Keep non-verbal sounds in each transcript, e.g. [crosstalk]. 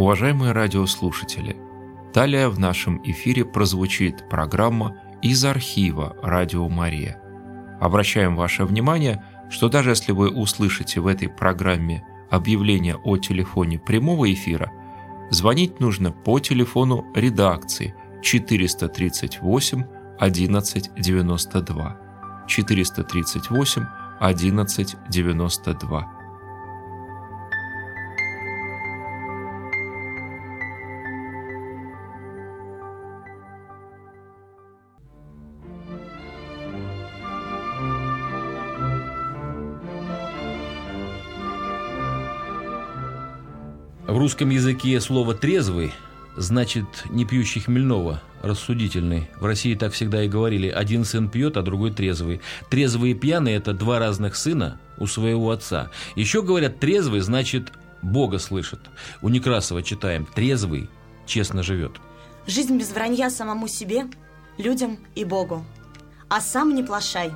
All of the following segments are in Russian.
Уважаемые радиослушатели, далее в нашем эфире прозвучит программа из архива «Радио Мария». Обращаем ваше внимание, что даже если вы услышите в этой программе объявление о телефоне прямого эфира, звонить нужно по телефону редакции 438 1192 438 1192. Русском языке слово «трезвый» значит не пьющий хмельного, рассудительный. В России так всегда и говорили. Один сын пьет, а другой трезвый. Трезвый и пьяный – это два разных сына у своего отца. Еще говорят, трезвый значит Бога слышит. У Некрасова читаем «трезвый честно живет». Жизнь без вранья самому себе, людям и Богу. А сам не плашай.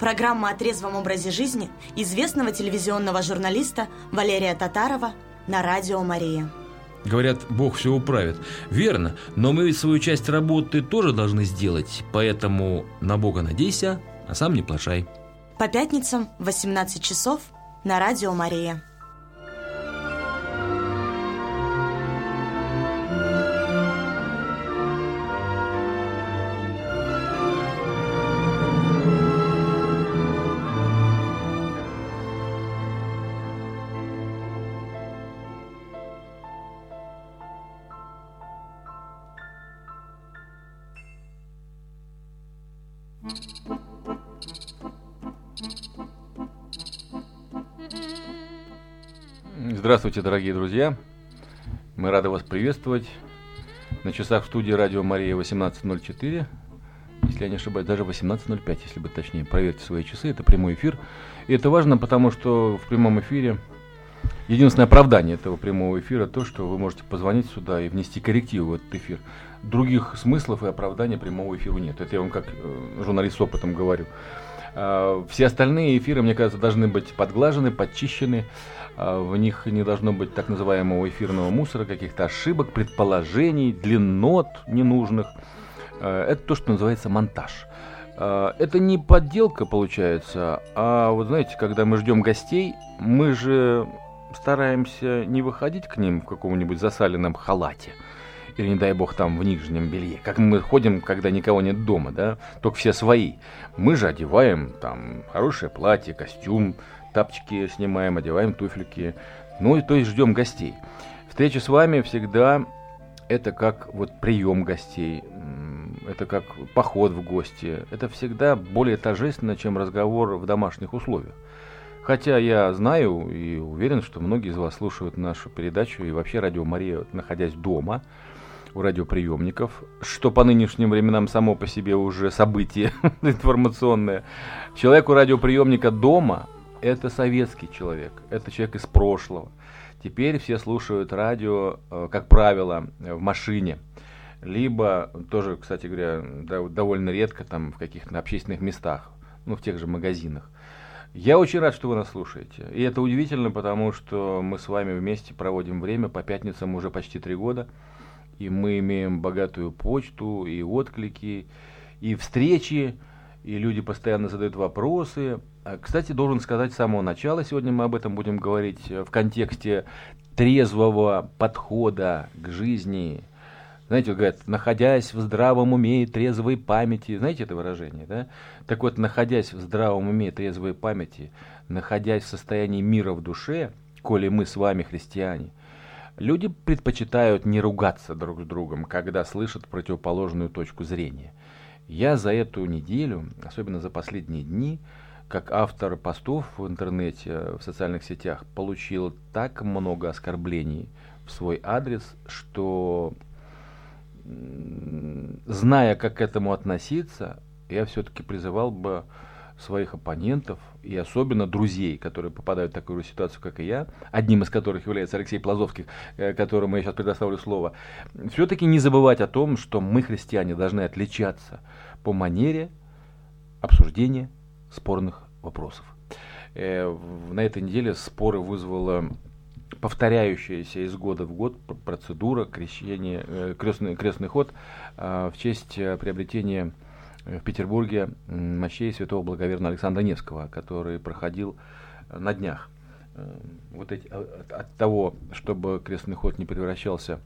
Программа о трезвом образе жизни известного телевизионного журналиста Валерия Татарова на радио «Мария». Говорят, Бог все управит. Верно, но мы ведь свою часть работы тоже должны сделать, поэтому на Бога надейся, а сам не плашай. По пятницам в 18 часов на радио «Мария». Здравствуйте, дорогие друзья! Мы рады вас приветствовать. На часах в студии радио Мария 18.04. Если я не ошибаюсь, даже 18.05, если быть точнее. Проверьте свои часы, это прямой эфир. И это важно, потому что в прямом эфире единственное оправдание этого прямого эфира то, что вы можете позвонить сюда и внести коррективы в этот эфир. Других смыслов и оправдания прямого эфира нет. Это я вам как э, журналист с опытом говорю. А, все остальные эфиры, мне кажется, должны быть подглажены, подчищены. А, в них не должно быть так называемого эфирного мусора, каких-то ошибок, предположений, длиннот ненужных. А, это то, что называется монтаж. Это не подделка получается, а вот знаете, когда мы ждем гостей, мы же стараемся не выходить к ним в каком-нибудь засаленном халате – или, не дай бог, там в нижнем белье. Как мы ходим, когда никого нет дома, да, только все свои. Мы же одеваем там хорошее платье, костюм, тапочки снимаем, одеваем туфельки. Ну и то есть ждем гостей. Встреча с вами всегда это как вот прием гостей, это как поход в гости. Это всегда более торжественно, чем разговор в домашних условиях. Хотя я знаю и уверен, что многие из вас слушают нашу передачу и вообще радио Мария, находясь дома у радиоприемников, что по нынешним временам само по себе уже событие [laughs] информационное. Человек у радиоприемника дома – это советский человек, это человек из прошлого. Теперь все слушают радио, э, как правило, в машине. Либо, тоже, кстати говоря, довольно редко там в каких-то общественных местах, ну, в тех же магазинах. Я очень рад, что вы нас слушаете. И это удивительно, потому что мы с вами вместе проводим время по пятницам уже почти три года и мы имеем богатую почту, и отклики, и встречи, и люди постоянно задают вопросы. А, кстати, должен сказать с самого начала, сегодня мы об этом будем говорить э, в контексте трезвого подхода к жизни. Знаете, говорят, находясь в здравом уме и трезвой памяти. Знаете это выражение, да? Так вот, находясь в здравом уме и трезвой памяти, находясь в состоянии мира в душе, коли мы с вами христиане – Люди предпочитают не ругаться друг с другом, когда слышат противоположную точку зрения. Я за эту неделю, особенно за последние дни, как автор постов в интернете, в социальных сетях, получил так много оскорблений в свой адрес, что, зная, как к этому относиться, я все-таки призывал бы своих оппонентов и особенно друзей, которые попадают в такую ситуацию, как и я, одним из которых является Алексей Плазовский, э, которому я сейчас предоставлю слово, все-таки не забывать о том, что мы, христиане, должны отличаться по манере обсуждения спорных вопросов. Э, на этой неделе споры вызвало повторяющаяся из года в год процедура крещения, э, крестный, крестный ход в честь приобретения в Петербурге мощей святого благоверного Александра Невского, который проходил на днях. Вот эти, от того, чтобы крестный ход не превращался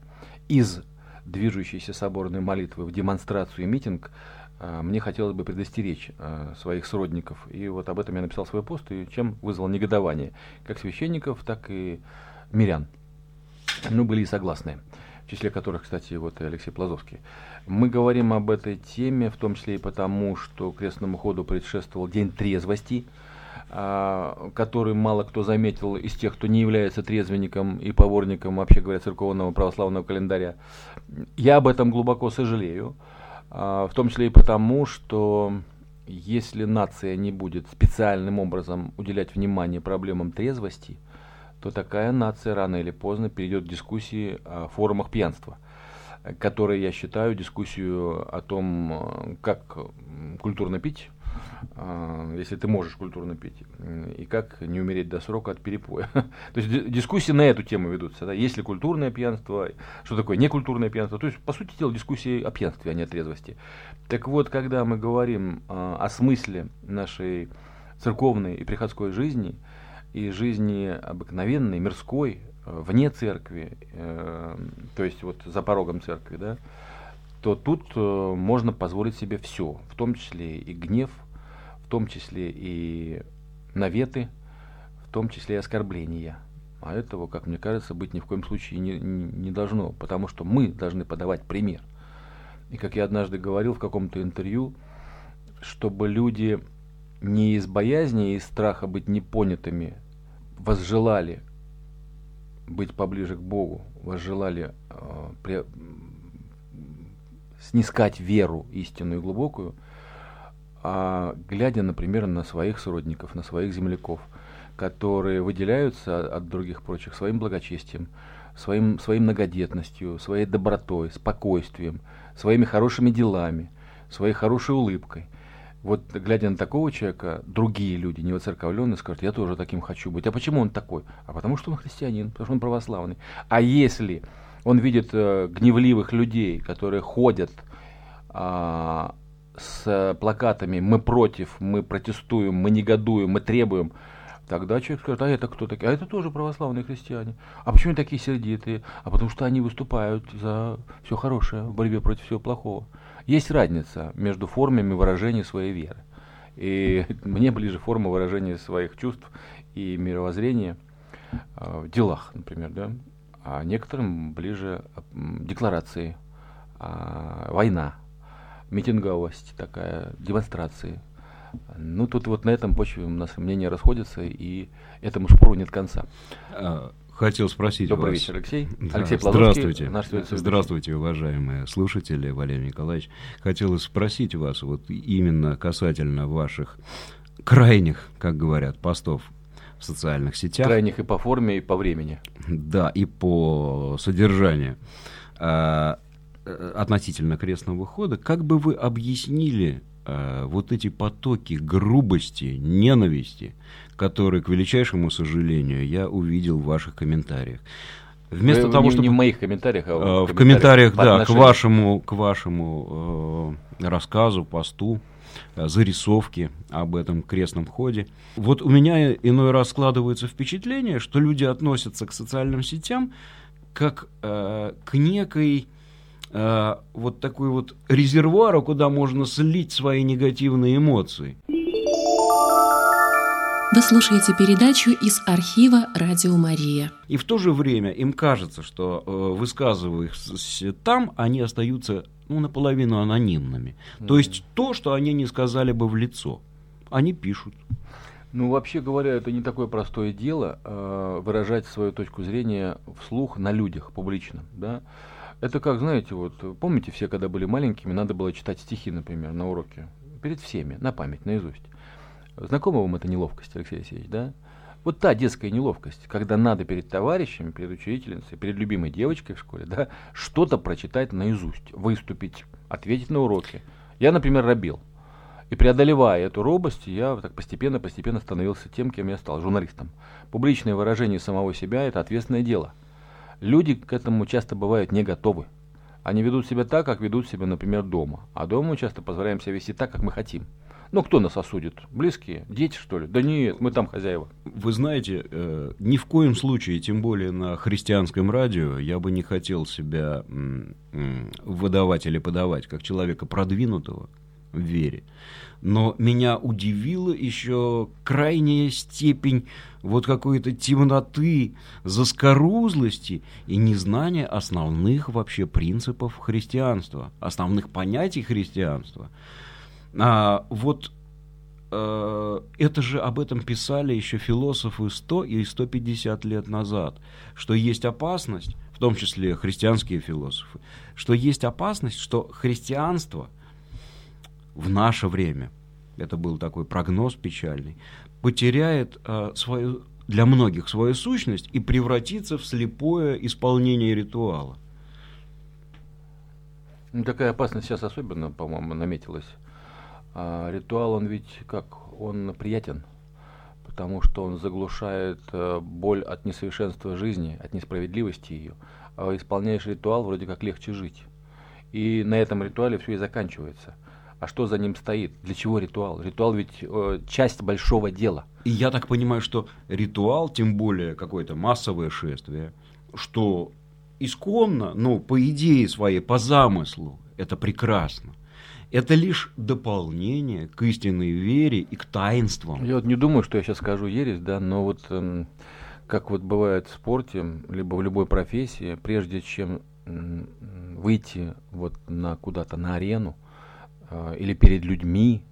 из движущейся соборной молитвы в демонстрацию и митинг, мне хотелось бы предостеречь своих сродников. И вот об этом я написал свой пост, и чем вызвал негодование как священников, так и мирян. Ну, были и согласные, в числе которых, кстати, вот и Алексей Плазовский. Мы говорим об этой теме, в том числе и потому, что крестному ходу предшествовал День трезвости, а, который мало кто заметил из тех, кто не является трезвенником и поборником, вообще говоря, церковного православного календаря. Я об этом глубоко сожалею, а, в том числе и потому, что если нация не будет специальным образом уделять внимание проблемам трезвости – то такая нация рано или поздно перейдет к дискуссии о форумах пьянства, которые, я считаю, дискуссию о том, как культурно пить, а, если ты можешь культурно пить, и как не умереть до срока от перепоя. [laughs] То есть дискуссии на эту тему ведутся. Да? Есть ли культурное пьянство, что такое некультурное пьянство. То есть, по сути дела, дискуссии о пьянстве, а не о трезвости. Так вот, когда мы говорим а, о смысле нашей церковной и приходской жизни – и жизни обыкновенной, мирской, э, вне церкви, э, то есть вот за порогом церкви, да, то тут э, можно позволить себе все, в том числе и гнев, в том числе и наветы, в том числе и оскорбления. А этого, как мне кажется, быть ни в коем случае не, не должно, потому что мы должны подавать пример. И как я однажды говорил в каком-то интервью, чтобы люди не из боязни и из страха быть непонятыми возжелали быть поближе к Богу, возжелали э, при, снискать веру истинную и глубокую, а глядя, например, на своих сродников, на своих земляков, которые выделяются от других прочих своим благочестием, своим, своей многодетностью, своей добротой, спокойствием, своими хорошими делами, своей хорошей улыбкой – вот глядя на такого человека, другие люди, не воцерковленные, скажут, я тоже таким хочу быть. А почему он такой? А потому что он христианин, потому что он православный. А если он видит э, гневливых людей, которые ходят э, с плакатами «Мы против», «Мы протестуем», «Мы негодуем», «Мы требуем», Тогда человек скажет, а это кто такие? А это тоже православные христиане. А почему они такие сердитые? А потому что они выступают за все хорошее в борьбе против всего плохого. Есть разница между формами выражения своей веры. И [laughs] мне ближе форма выражения своих чувств и мировоззрения э, в делах, например, да, а некоторым ближе декларации, э, война, митинговость такая, демонстрации. Ну, тут вот на этом почве у нас мнения расходятся, и этому спору нет конца. Хотел спросить Добрый вас. вечер, Алексей. Да. Алексей Здравствуйте. Наш Здравствуйте, уважаемые слушатели, Валерий Николаевич. Хотелось спросить вас вот именно касательно ваших крайних, как говорят, постов в социальных сетях. Крайних и по форме, и по времени. Да, и по содержанию. А, относительно крестного выхода, как бы вы объяснили а, вот эти потоки грубости, ненависти, которые, к величайшему сожалению, я увидел в ваших комментариях. Вместо Вы, того, не, чтобы... не в моих комментариях, а в, э, в комментариях, да, к вашему, к вашему э, рассказу, посту, э, зарисовке об этом крестном ходе. Вот у меня иной раз складывается впечатление, что люди относятся к социальным сетям как э, к некой э, вот такой вот резервуару, куда можно слить свои негативные эмоции. Вы слушаете передачу из архива «Радио Мария». И в то же время им кажется, что э, высказываясь там, они остаются ну, наполовину анонимными. Mm-hmm. То есть то, что они не сказали бы в лицо, они пишут. Ну, вообще говоря, это не такое простое дело э, выражать свою точку зрения вслух на людях публично, да. Это как, знаете, вот помните все, когда были маленькими, надо было читать стихи, например, на уроке перед всеми, на память, наизусть. Знакома вам эта неловкость, Алексей Алексеевич, да? Вот та детская неловкость, когда надо перед товарищами, перед учительницей, перед любимой девочкой в школе, да, что-то прочитать наизусть, выступить, ответить на уроки. Я, например, робил. И преодолевая эту робость, я так постепенно-постепенно становился тем, кем я стал, журналистом. Публичное выражение самого себя – это ответственное дело. Люди к этому часто бывают не готовы. Они ведут себя так, как ведут себя, например, дома. А дома мы часто позволяем себя вести так, как мы хотим. Ну, кто нас осудит? Близкие? Дети, что ли? Да нет, мы там хозяева. Вы знаете, э, ни в коем случае, тем более на христианском радио, я бы не хотел себя э, выдавать или подавать как человека продвинутого в вере. Но меня удивила еще крайняя степень вот какой-то темноты, заскорузлости и незнания основных вообще принципов христианства, основных понятий христианства. А, вот э, это же об этом писали еще философы 100 и 150 лет назад, что есть опасность, в том числе христианские философы, что есть опасность, что христианство в наше время, это был такой прогноз печальный, потеряет э, свою, для многих свою сущность и превратится в слепое исполнение ритуала. Ну, такая опасность сейчас особенно, по-моему, наметилась. А ритуал, он ведь как? Он приятен, потому что он заглушает э, боль от несовершенства жизни, от несправедливости ее. А исполняешь ритуал, вроде как легче жить. И на этом ритуале все и заканчивается. А что за ним стоит? Для чего ритуал? Ритуал ведь э, часть большого дела. И я так понимаю, что ритуал, тем более какое-то массовое шествие, что исконно, ну, по идее своей, по замыслу, это прекрасно это лишь дополнение к истинной вере и к таинствам. Я вот не думаю, что я сейчас скажу ересь, да, но вот эм, как вот бывает в спорте, либо в любой профессии, прежде чем эм, выйти вот на куда-то на арену э, или перед людьми,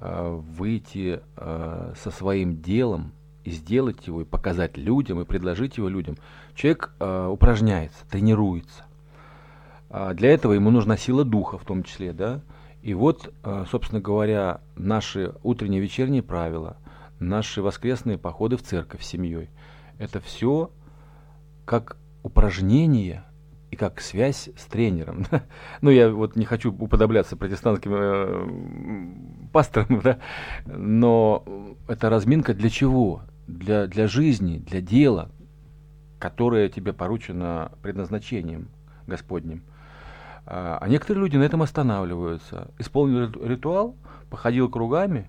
э, выйти э, со своим делом и сделать его, и показать людям, и предложить его людям, человек э, упражняется, тренируется. А для этого ему нужна сила духа в том числе, да. И вот, а, собственно говоря, наши утренние вечерние правила, наши воскресные походы в церковь с семьей, это все как упражнение и как связь с тренером. [laughs] ну, я вот не хочу уподобляться протестантским э, пасторам, [laughs] да, но это разминка для чего? Для, для жизни, для дела, которое тебе поручено предназначением Господним. А, а некоторые люди на этом останавливаются. Исполнил ритуал, походил кругами.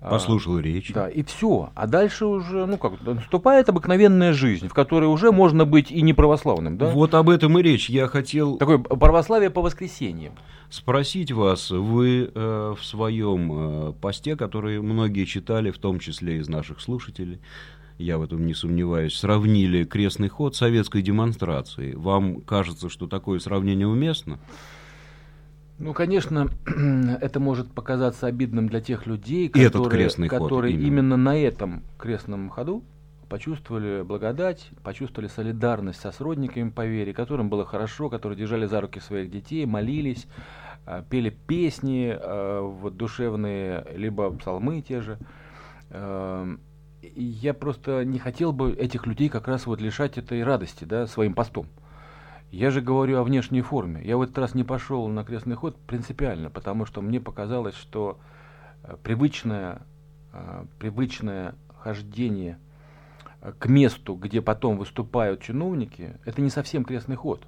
А, Послушал речь. Да, и все. А дальше уже, ну как, наступает обыкновенная жизнь, в которой уже можно быть и не православным, да? Вот об этом и речь. Я хотел... Такое православие по воскресеньям. Спросить вас, вы э, в своем э, посте, который многие читали, в том числе из наших слушателей, я в этом не сомневаюсь, сравнили крестный ход с советской демонстрацией. Вам кажется, что такое сравнение уместно? Ну, конечно, [clears throat] это может показаться обидным для тех людей, которые, которые именно. именно на этом крестном ходу почувствовали благодать, почувствовали солидарность со сродниками по вере, которым было хорошо, которые держали за руки своих детей, молились, а, пели песни а, вот, душевные, либо псалмы те же. Я просто не хотел бы этих людей как раз вот лишать этой радости, да, своим постом. Я же говорю о внешней форме. Я в этот раз не пошел на крестный ход принципиально, потому что мне показалось, что э, привычное, э, привычное хождение э, к месту, где потом выступают чиновники, это не совсем крестный ход.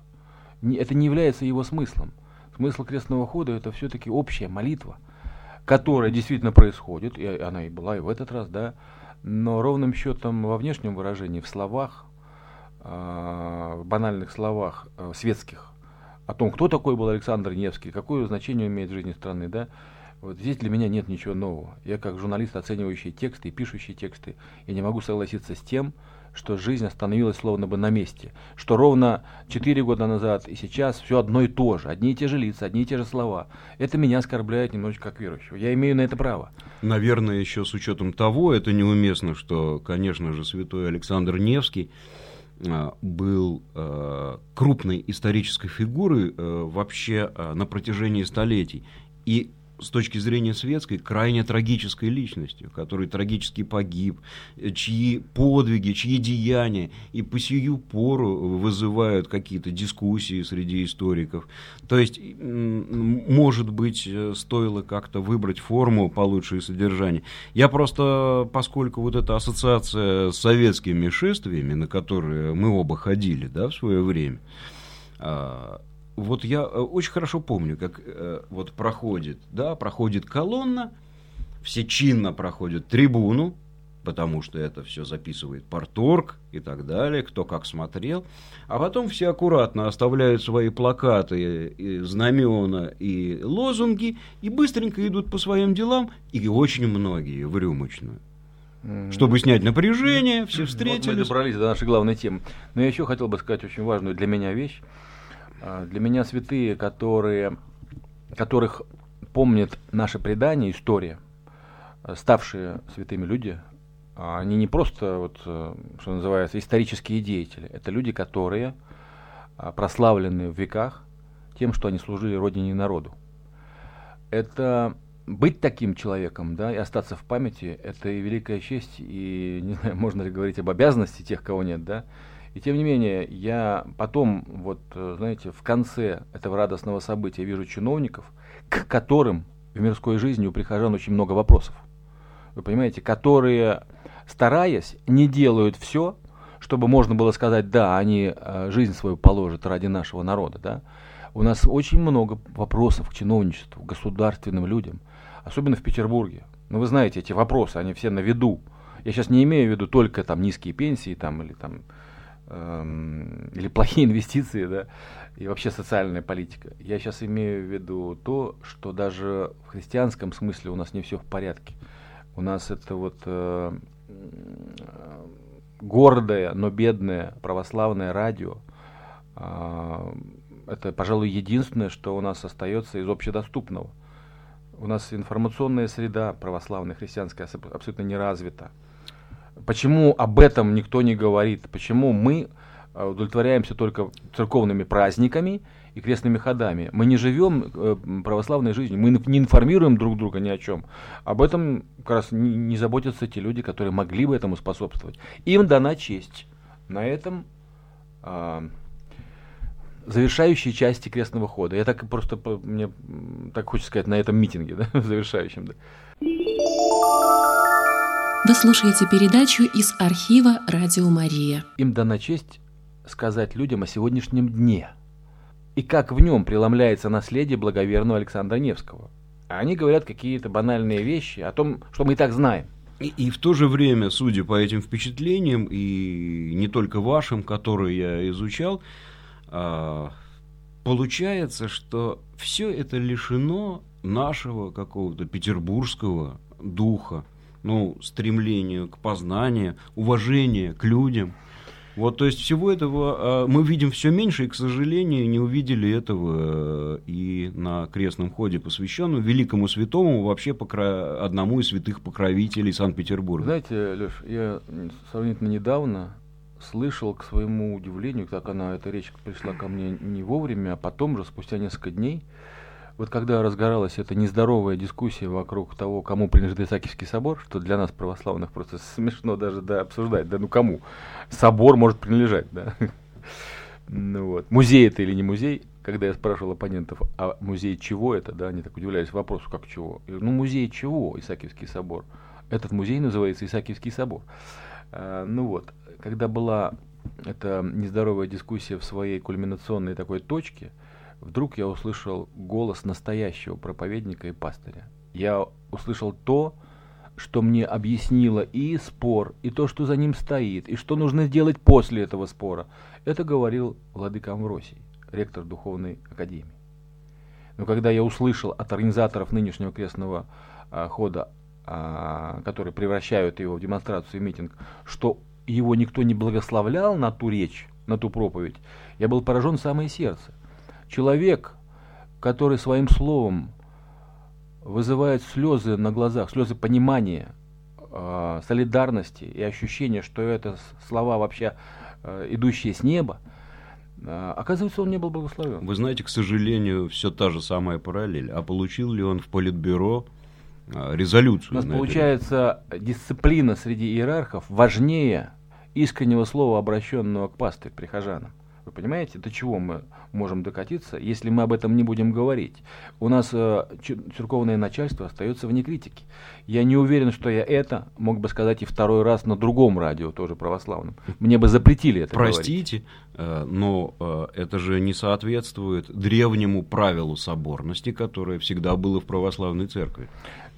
Это не является его смыслом. Смысл крестного хода это все-таки общая молитва, которая действительно происходит, и она и была и в этот раз, да, но ровным счетом во внешнем выражении, в словах, а, в банальных словах э, светских, о том, кто такой был Александр Невский, какое значение имеет в жизни страны, да, вот здесь для меня нет ничего нового. Я как журналист, оценивающий тексты и пишущий тексты, я не могу согласиться с тем, что жизнь остановилась словно бы на месте, что ровно 4 года назад и сейчас все одно и то же, одни и те же лица, одни и те же слова. Это меня оскорбляет немножечко как верующего. Я имею на это право. Наверное, еще с учетом того, это неуместно, что, конечно же, святой Александр Невский а, был э, крупной исторической фигурой э, вообще на протяжении столетий. И с точки зрения светской, крайне трагической личностью, который трагически погиб, чьи подвиги, чьи деяния и по сию пору вызывают какие-то дискуссии среди историков. То есть, может быть, стоило как-то выбрать форму получше и содержание. Я просто, поскольку вот эта ассоциация с советскими шествиями, на которые мы оба ходили да, в свое время, а, вот я э, очень хорошо помню, как э, вот проходит, да, проходит колонна, все чинно проходят трибуну, потому что это все записывает порторг и так далее, кто как смотрел. А потом все аккуратно оставляют свои плакаты, и знамена и лозунги и быстренько идут по своим делам, и очень многие в рюмочную. Чтобы снять напряжение, все встретились. Вот мы добрались до нашей главной темы. Но я еще хотел бы сказать очень важную для меня вещь. А, для меня святые, которые, которых помнят наше предание, история, э, ставшие святыми люди, а они не просто, вот, э, что называется, исторические деятели. Это люди, которые а, прославлены в веках тем, что они служили Родине и народу. Это быть таким человеком, да, и остаться в памяти, это и великая честь, и, [laughs] не знаю, можно ли говорить об обязанности тех, кого нет, да, и тем не менее, я потом, вот, э, знаете, в конце этого радостного события вижу чиновников, к которым в мирской жизни у прихожан очень много вопросов. Вы понимаете, которые, стараясь, не делают все, чтобы можно было сказать, да, они э, жизнь свою положат ради нашего народа, да. У нас очень много вопросов к чиновничеству, к государственным людям, особенно в Петербурге. Ну, вы знаете, эти вопросы, они все на виду. Я сейчас не имею в виду только там низкие пенсии там, или там или плохие [laughs] инвестиции, да, и вообще социальная политика. Я сейчас имею в виду то, что даже в христианском смысле у нас не все в порядке. У нас это вот э, гордое, но бедное православное радио. Э, это, пожалуй, единственное, что у нас остается из общедоступного. У нас информационная среда православная, христианская абсолютно не развита. Почему об этом никто не говорит? Почему мы э, удовлетворяемся только церковными праздниками и крестными ходами? Мы не живем э, православной жизнью, мы не информируем друг друга ни о чем. Об этом как раз не, заботятся те люди, которые могли бы этому способствовать. Им дана честь. На этом э, завершающей части крестного хода. Я так просто, мне так хочется сказать, на этом митинге, [laughs] да, завершающем. Да. Вы слушаете передачу из архива «Радио Мария». Им дана честь сказать людям о сегодняшнем дне и как в нем преломляется наследие благоверного Александра Невского. А они говорят какие-то банальные вещи о том, что мы и так знаем. И, и в то же время, судя по этим впечатлениям, и не только вашим, которые я изучал, а, получается, что все это лишено нашего какого-то петербургского духа, ну, стремлению к познанию, уважению к людям. Вот, то есть всего этого э, мы видим все меньше, и, к сожалению, не увидели этого э, и на крестном ходе, посвященном великому святому, вообще покро... одному из святых покровителей Санкт-Петербурга. Знаете, Леш, я сравнительно недавно слышал, к своему удивлению, так она, эта речь пришла ко мне не вовремя, а потом же, спустя несколько дней, вот когда разгоралась эта нездоровая дискуссия вокруг того, кому принадлежит Исаакиевский собор, что для нас, православных, просто [laughs] смешно даже да, обсуждать, да ну кому собор может принадлежать, да. [laughs] Ну вот. Музей это или не музей? Когда я спрашивал оппонентов, а музей чего это, да, они так удивлялись вопросу, как чего. Я говорю, ну музей чего, Исаакиевский собор? Этот музей называется Исаакиевский собор. А, ну вот, когда была эта нездоровая дискуссия в своей кульминационной такой точке, вдруг я услышал голос настоящего проповедника и пастыря. Я услышал то, что мне объяснило и спор, и то, что за ним стоит, и что нужно сделать после этого спора. Это говорил владыка Амвросий, ректор Духовной Академии. Но когда я услышал от организаторов нынешнего крестного а, хода, а, которые превращают его в демонстрацию и митинг, что его никто не благословлял на ту речь, на ту проповедь, я был поражен в самое сердце. Человек, который своим словом вызывает слезы на глазах, слезы понимания, э, солидарности и ощущения, что это слова вообще э, идущие с неба, а, оказывается, он не был благословен. Вы знаете, к сожалению, все та же самая параллель. А получил ли он в Политбюро резолюцию? У нас получается это? дисциплина среди иерархов важнее искреннего слова, обращенного к пастырю, прихожанам. Вы понимаете, до чего мы можем докатиться, если мы об этом не будем говорить? У нас э, церковное начальство остается вне критики. Я не уверен, что я это мог бы сказать и второй раз на другом радио, тоже православном. Мне бы запретили это Простите, говорить. Э, но э, это же не соответствует древнему правилу соборности, которое всегда было в православной церкви.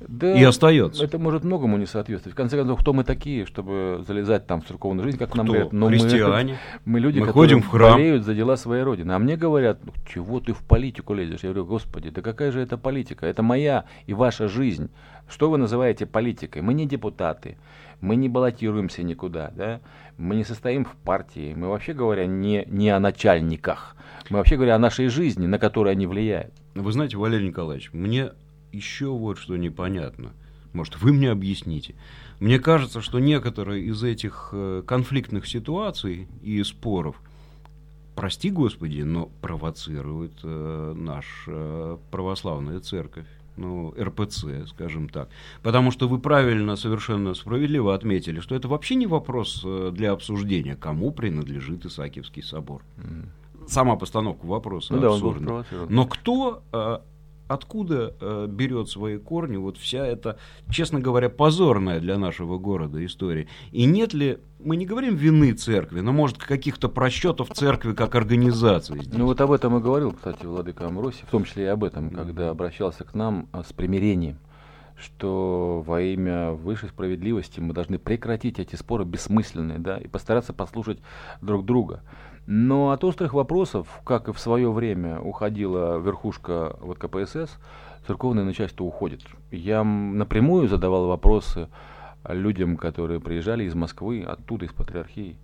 Да, и остается. Это может многому не соответствовать. В конце концов, кто мы такие, чтобы залезать там в церковную жизнь, как кто? нам говорят? Но Христиане. Мы, мы люди, мы которые ходим в храм. болеют за дела своей родины. А мне говорят, ну, чего ты в политику лезешь? Я говорю, господи, да какая же это политика? Это моя и ваша жизнь. Что вы называете политикой? Мы не депутаты, мы не баллотируемся никуда, да? мы не состоим в партии, мы вообще говоря не, не о начальниках, мы вообще говоря о нашей жизни, на которую они влияют. Вы знаете, Валерий Николаевич, мне еще вот что непонятно. Может, вы мне объясните. Мне кажется, что некоторые из этих э, конфликтных ситуаций и споров, прости Господи, но провоцирует э, наша э, православная церковь ну, РПЦ, скажем так. Потому что вы правильно, совершенно справедливо отметили, что это вообще не вопрос э, для обсуждения, кому принадлежит Исаакиевский собор. Сама постановка вопроса ну, абсурдна. Да, Но кто откуда э, берет свои корни вот вся эта, честно говоря, позорная для нашего города история? И нет ли, мы не говорим вины церкви, но может каких-то просчетов церкви как организации? Здесь? Ну вот об этом и говорил, кстати, Владыка Амроси, в том числе и об этом, когда обращался к нам а, с примирением что во имя высшей справедливости мы должны прекратить эти споры бессмысленные, да, и постараться послушать друг друга. Но от острых вопросов, как и в свое время уходила верхушка вот КПСС, церковное начальство уходит. Я напрямую задавал вопросы людям, которые приезжали из Москвы, оттуда, из патриархии.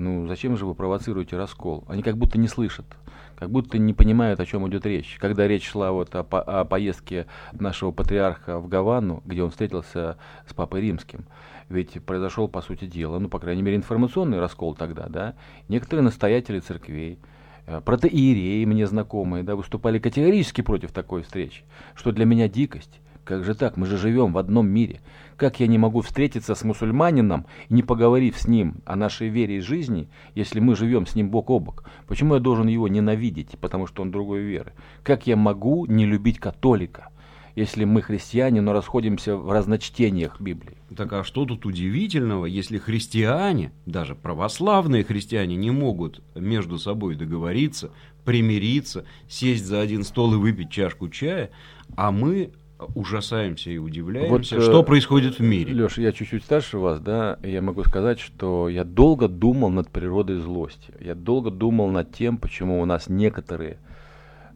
Ну, зачем же вы провоцируете раскол? Они как будто не слышат, как будто не понимают, о чем идет речь. Когда речь шла вот о, по о поездке нашего патриарха в Гавану, где он встретился с Папой Римским, ведь произошел, по сути дела, ну, по крайней мере, информационный раскол тогда, да, некоторые настоятели церквей, э, протеиереи мне знакомые, да, выступали категорически против такой встречи, что для меня дикость. Как же так? Мы же живем в одном мире. Как я не могу встретиться с мусульманином, не поговорив с ним о нашей вере и жизни, если мы живем с ним бок о бок? Почему я должен его ненавидеть, потому что он другой веры? Как я могу не любить католика? если мы христиане, но расходимся в разночтениях Библии. Так а что тут удивительного, если христиане, даже православные христиане, не могут между собой договориться, примириться, сесть за один стол и выпить чашку чая, а мы ужасаемся и удивляемся, вот, что э, происходит в мире. Леша, я чуть-чуть старше вас, да, я могу сказать, что я долго думал над природой злости. Я долго думал над тем, почему у нас некоторые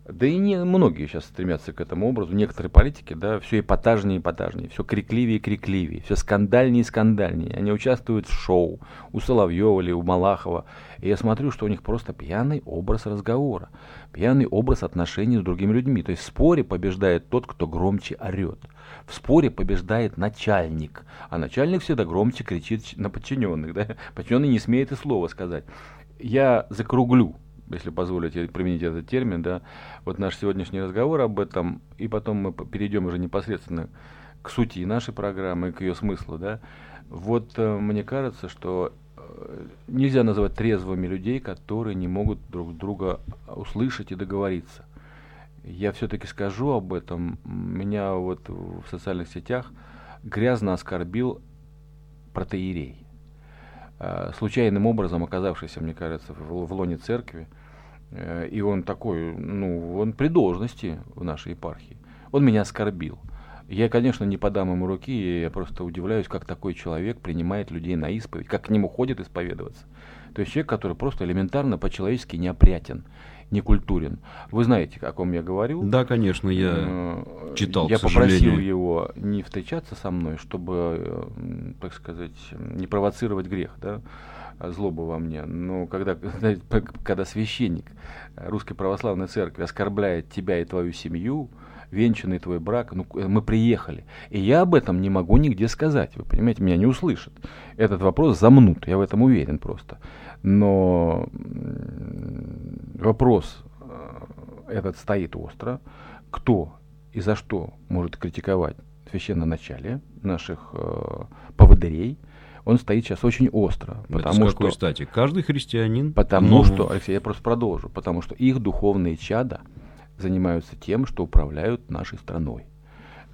да и не многие сейчас стремятся к этому образу. Некоторые политики, да, все эпатажнее и эпатажнее, все крикливее и крикливее, все скандальнее и скандальнее. Они участвуют в шоу у Соловьева или у Малахова. И я смотрю, что у них просто пьяный образ разговора, пьяный образ отношений с другими людьми. То есть в споре побеждает тот, кто громче орет. В споре побеждает начальник, а начальник всегда громче кричит на подчиненных. Да? Подчиненный не смеет и слова сказать. Я закруглю если позволите применить этот термин, да, вот наш сегодняшний разговор об этом, и потом мы перейдем уже непосредственно к сути нашей программы, к ее смыслу, да, вот э, мне кажется, что э, нельзя называть трезвыми людей, которые не могут друг друга услышать и договориться. Я все-таки скажу об этом. Меня вот в социальных сетях грязно оскорбил протеерей. Э, случайным образом оказавшийся, мне кажется, в, лоне церкви, Э, и он такой, ну, он при должности в нашей епархии. Он меня оскорбил. Я, конечно, не подам ему руки, я просто удивляюсь, как такой человек принимает людей на исповедь, как к нему ходит исповедоваться. То есть человек, который просто элементарно по-человечески неопрятен, некультурен. Вы знаете, о ком я говорю? Да, конечно, я э, читал, Я попросил его не встречаться со мной, чтобы, так сказать, не провоцировать грех, да, злобу во мне. Но когда, [laughs] когда священник Русской Православной Церкви оскорбляет тебя и твою семью, венчанный твой брак, ну, мы приехали. И я об этом не могу нигде сказать, вы понимаете, меня не услышат. Этот вопрос замнут, я в этом уверен просто. Но вопрос э, этот стоит остро. Кто и за что может критиковать священноначалие наших э, поводырей, он стоит сейчас очень остро. Потому Это с какой что, стати? Каждый христианин. Потому но... что, Алексей, я просто продолжу, потому что их духовные чада занимаются тем, что управляют нашей страной.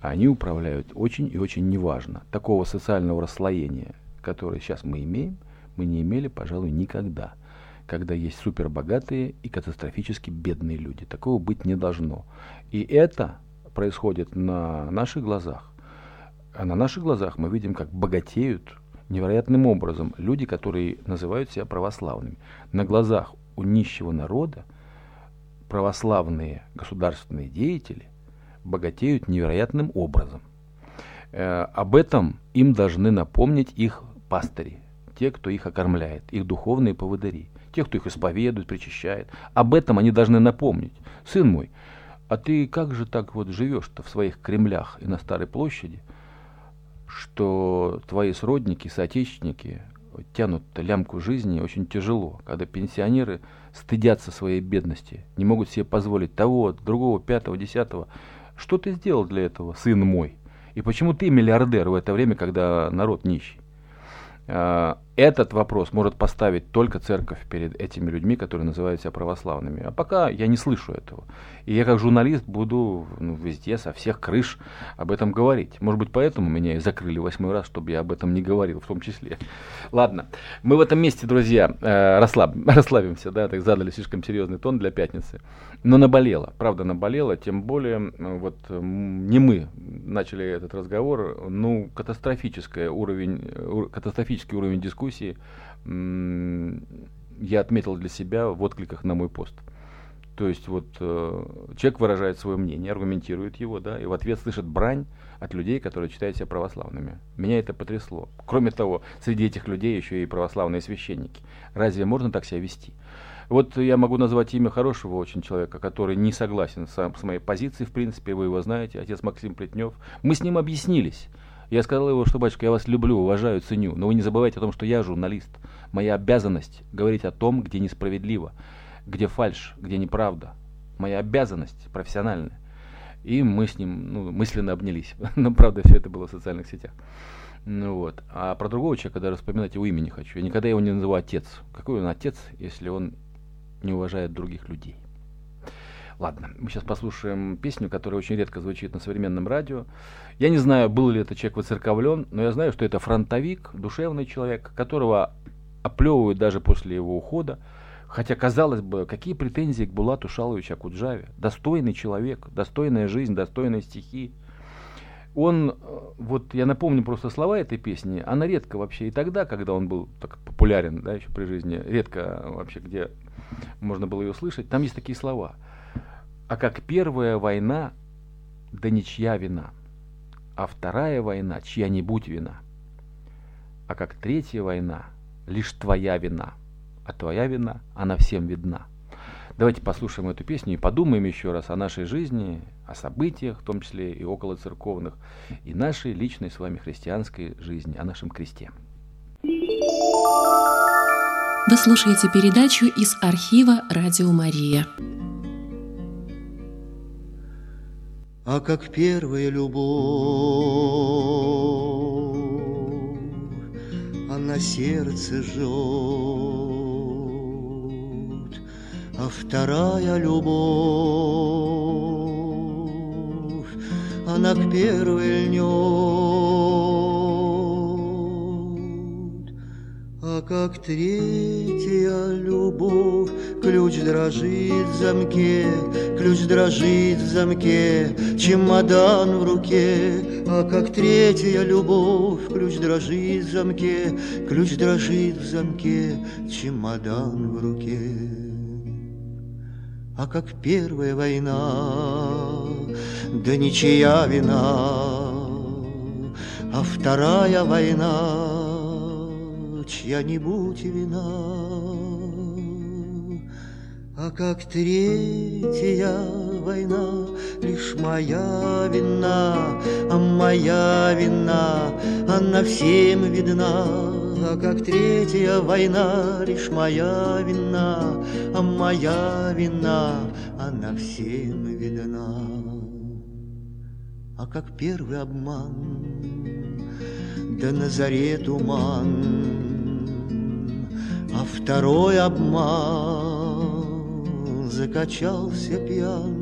Они управляют очень и очень неважно. Такого социального расслоения, которое сейчас мы имеем, мы не имели, пожалуй, никогда. Когда есть супербогатые и катастрофически бедные люди. Такого быть не должно. И это происходит на наших глазах. А на наших глазах мы видим, как богатеют невероятным образом люди, которые называют себя православными. На глазах у нищего народа православные государственные деятели богатеют невероятным образом. Э, об этом им должны напомнить их пастыри, те, кто их окормляет, их духовные поводыри, те, кто их исповедует, причащает. Об этом они должны напомнить. Сын мой, а ты как же так вот живешь-то в своих Кремлях и на Старой площади, что твои сродники, соотечественники тянут лямку жизни очень тяжело, когда пенсионеры стыдятся своей бедности, не могут себе позволить того, другого, пятого, десятого. Что ты сделал для этого, сын мой? И почему ты миллиардер в это время, когда народ нищий? А, этот вопрос может поставить только церковь перед этими людьми, которые называют себя православными. А пока я не слышу этого. И я как журналист буду ну, везде, со всех крыш об этом говорить. Может быть, поэтому меня и закрыли восьмой раз, чтобы я об этом не говорил в том числе. Ладно, мы в этом месте, друзья, э, расслаб, [laughs] расслабимся, да, так задали слишком серьезный тон для пятницы. Но наболело, правда наболело, тем более, э, вот не мы начали этот разговор, ну, катастрофический уровень, э, катастрофический уровень дискуссии я отметил для себя в откликах на мой пост. То есть вот э, человек выражает свое мнение, аргументирует его, да, и в ответ слышит брань от людей, которые считают себя православными. Меня это потрясло. Кроме того, среди этих людей еще и православные священники. Разве можно так себя вести? Вот я могу назвать имя хорошего очень человека, который не согласен с, с моей позицией, в принципе, вы его знаете, отец Максим Плетнев. Мы с ним объяснились. Я сказал его, что, батюшка, я вас люблю, уважаю, ценю, но вы не забывайте о том, что я журналист. Моя обязанность говорить о том, где несправедливо где фальш, где неправда. Моя обязанность профессиональная. И мы с ним ну, мысленно обнялись. [laughs] Но, правда, все это было в социальных сетях. Ну вот. А про другого человека даже вспоминать его имя не хочу. Я никогда его не называю отец. Какой он отец, если он не уважает других людей? Ладно, мы сейчас послушаем песню, которая очень редко звучит на современном радио. Я не знаю, был ли этот человек выцерковлен, но я знаю, что это фронтовик, душевный человек, которого оплевывают даже после его ухода. Хотя, казалось бы, какие претензии к Булату Шаловичу Акуджаве? Достойный человек, достойная жизнь, достойные стихи. Он, э, вот я напомню просто слова этой песни, она редко вообще и тогда, когда он был так популярен, да, еще при жизни, редко вообще, где можно было ее слышать, там есть такие слова. А как первая война, да ничья вина, а вторая война, чья-нибудь вина, а как третья война, лишь твоя вина – а твоя вина, она всем видна. Давайте послушаем эту песню и подумаем еще раз о нашей жизни, о событиях, в том числе и около церковных, и нашей личной с вами христианской жизни, о нашем кресте. Вы слушаете передачу из архива «Радио Мария». А как первая любовь, она сердце жжет, а вторая любовь, она к первой льнет. А как третья любовь, ключ дрожит в замке, ключ дрожит в замке, чемодан в руке. А как третья любовь, ключ дрожит в замке, ключ дрожит в замке, чемодан в руке. А как первая война, да ничья вина, а вторая война, чья-нибудь вина, а как третья война лишь моя вина, а моя вина, она всем видна. А как третья война лишь моя вина, а моя вина, она всем видна. А как первый обман, да на заре туман, а второй обман закачался пьян.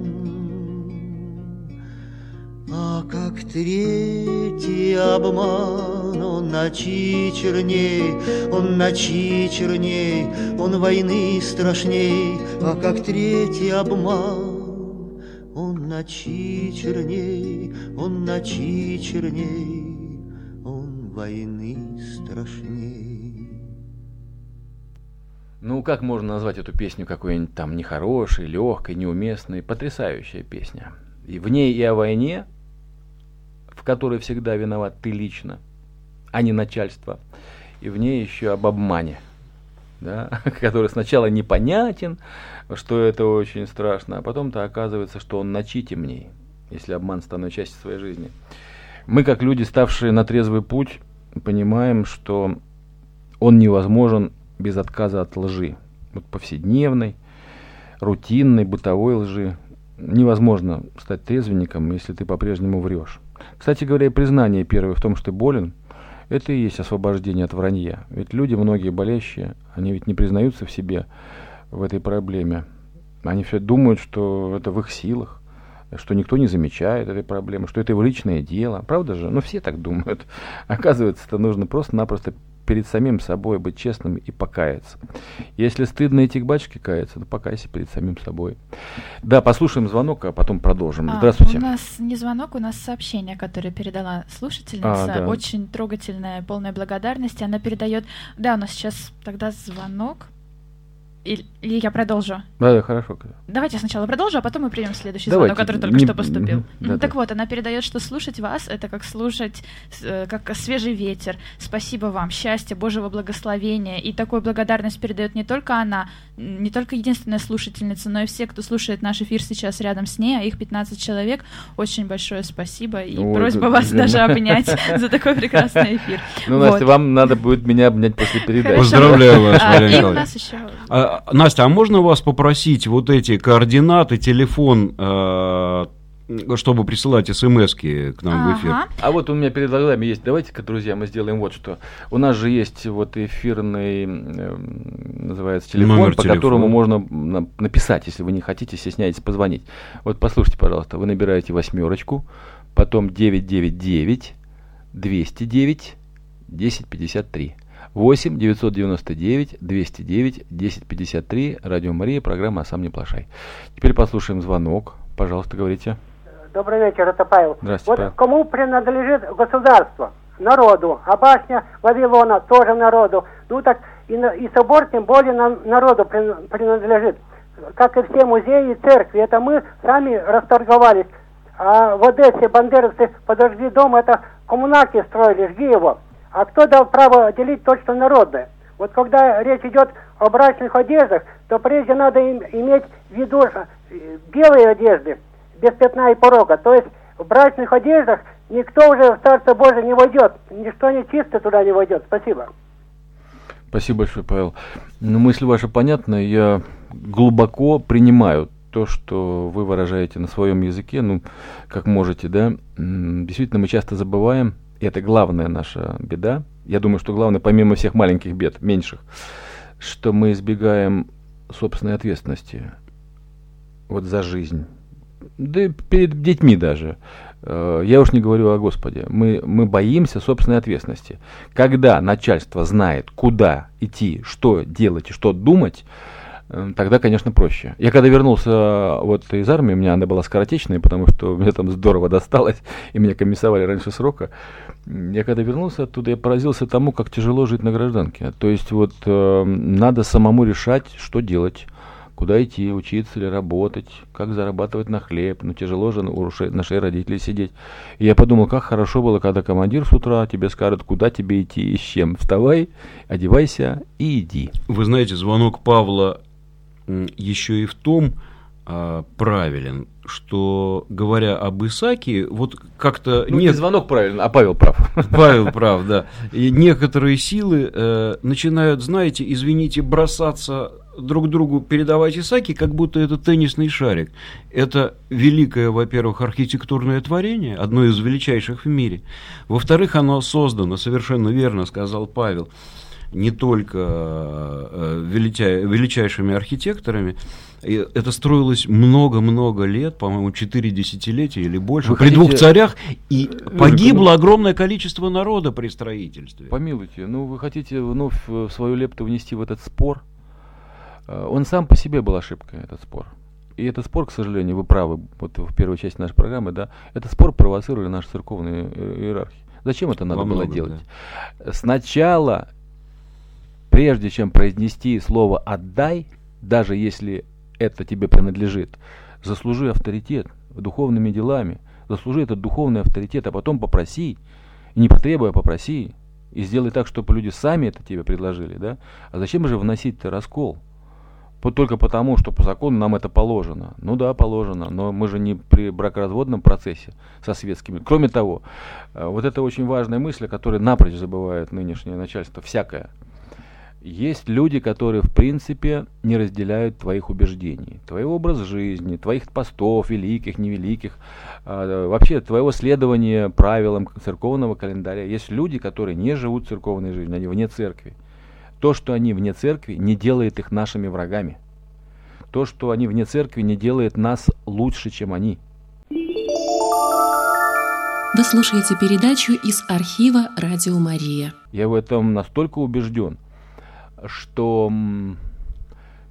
А как третий обман, он ночи черней, он ночи черней, он войны страшней, а как третий обман, он ночи черней, он ночи черней, он войны страшней. Ну, как можно назвать эту песню какой-нибудь там нехорошей, легкой, неуместной? Потрясающая песня. И в ней и о войне, в которой всегда виноват ты лично, а не начальство. И в ней еще об обмане, да, [laughs] который сначала непонятен, что это очень страшно, а потом-то оказывается, что он ночи темней, если обман становится частью своей жизни. Мы, как люди, ставшие на трезвый путь, понимаем, что он невозможен без отказа от лжи. Вот повседневной, рутинной, бытовой лжи. Невозможно стать трезвенником, если ты по-прежнему врешь. Кстати говоря, признание первое в том, что ты болен, это и есть освобождение от вранья. Ведь люди, многие болящие, они ведь не признаются в себе в этой проблеме. Они все думают, что это в их силах, что никто не замечает этой проблемы, что это его личное дело. Правда же? Ну, все так думают. [laughs] Оказывается, это нужно просто-напросто перед самим собой быть честным и покаяться. Если стыдно идти к батюшке каяться, то покайся перед самим собой. Да, послушаем звонок, а потом продолжим. А, Здравствуйте. У нас не звонок, у нас сообщение, которое передала слушательница. А, да. Очень трогательное, полное благодарности. Она передает... Да, у нас сейчас тогда звонок. Или, я продолжу? Да, да, хорошо. Давайте я сначала продолжу, а потом мы примем следующий Давайте. звонок, который только Не- что поступил. [laughs] Да, так да. вот, она передает, что слушать вас это как слушать, э, как свежий ветер. Спасибо вам, счастья, Божьего благословения. И такую благодарность передает не только она, не только единственная слушательница, но и все, кто слушает наш эфир сейчас рядом с ней, а их 15 человек. Очень большое спасибо и Ой, просьба вас взаимно. даже обнять [laughs] за такой прекрасный эфир. Ну. Настя, вам надо будет меня обнять после передачи. Поздравляю вас, А, Валерий и у нас еще А, Настя, а можно вас попросить вот эти координаты, телефон, э, чтобы присылать смс-ки к нам в эфир? Ага. А вот у меня перед глазами есть, давайте-ка, друзья, мы сделаем вот что. У нас же есть вот эфирный, эм, называется, телефон, Номер по телефона. которому можно на- написать, если вы не хотите, стесняетесь позвонить. Вот послушайте, пожалуйста, вы набираете восьмерочку, потом 999 209 1053. 8 999 209 1053. Радио Мария, программа «А сам не плашай». Теперь послушаем звонок. Пожалуйста, говорите. Добрый вечер, это Павел. Здравствуйте, вот Павел. кому принадлежит государство? Народу. А башня Вавилона тоже народу. Ну так и, и собор тем более на- народу прин- принадлежит. Как и все музеи и церкви. Это мы сами расторговались. А в Одессе бандеровцы подожди дом, это коммунарки строили, жги его. А кто дал право делить то, что народное? Вот когда речь идет о брачных одеждах, то прежде надо им- иметь в виду э, белые одежды, без пятна и порога. То есть в брачных одеждах никто уже в Царство Божие не войдет. Ничто не чисто туда не войдет. Спасибо. Спасибо большое, Павел. Ну, мысль ваша понятна. Я глубоко принимаю то, что вы выражаете на своем языке, ну, как можете, да. Действительно, мы часто забываем, и это главная наша беда. Я думаю, что главное, помимо всех маленьких бед, меньших, что мы избегаем собственной ответственности вот за жизнь. Да и перед детьми даже. Э, Я уж не говорю о Господе. Мы, мы боимся собственной ответственности. Когда начальство знает, куда идти, что делать и что думать, тогда, конечно, проще. Я когда вернулся вот из армии, у меня она была скоротечная, потому что мне там здорово досталось, и меня комиссовали раньше срока. Я когда вернулся оттуда, я поразился тому, как тяжело жить на гражданке. То есть вот э, надо самому решать, что делать куда идти, учиться или работать, как зарабатывать на хлеб. Ну, тяжело же у на шее родителей сидеть. И я подумал, как хорошо было, когда командир с утра тебе скажет, куда тебе идти и с чем. Вставай, одевайся и иди. Вы знаете, звонок Павла еще и в том а, правилен, что говоря об Исаке, вот как-то... Ну, не звонок правильно, а Павел прав. Павел прав, да. И некоторые силы э, начинают, знаете, извините, бросаться друг другу передавать Исаки, как будто это теннисный шарик. Это великое, во-первых, архитектурное творение, одно из величайших в мире. Во-вторых, оно создано, совершенно верно сказал Павел, не только э, величайшими архитекторами, это строилось много-много лет, по-моему, четыре десятилетия или больше, Вы при хотите... двух царях, и погибло огромное количество народа при строительстве. Помилуйте, ну вы хотите вновь свою лепту внести в этот спор? Э, он сам по себе был ошибкой, этот спор. И этот спор, к сожалению, вы правы, вот в первой части нашей программы, да, этот спор провоцировали наши церковные э, иерархи. Зачем это надо Во было многом, делать? Да. Сначала, прежде чем произнести слово «отдай», даже если это тебе принадлежит, заслужи авторитет духовными делами, заслужи этот духовный авторитет, а потом попроси, не потребуя, попроси, и сделай так, чтобы люди сами это тебе предложили, да? А зачем же вносить-то раскол? только потому, что по закону нам это положено. Ну да, положено, но мы же не при бракоразводном процессе со светскими. Кроме того, э, вот это очень важная мысль, о которой напрочь забывает нынешнее начальство, всякое. Есть люди, которые в принципе не разделяют твоих убеждений, твоего образ жизни, твоих постов, великих, невеликих, э, вообще твоего следования правилам церковного календаря. Есть люди, которые не живут церковной жизнью, они вне церкви. То, что они вне церкви, не делает их нашими врагами. То, что они вне церкви, не делает нас лучше, чем они. Вы слушаете передачу из архива «Радио Мария». Я в этом настолько убежден, что,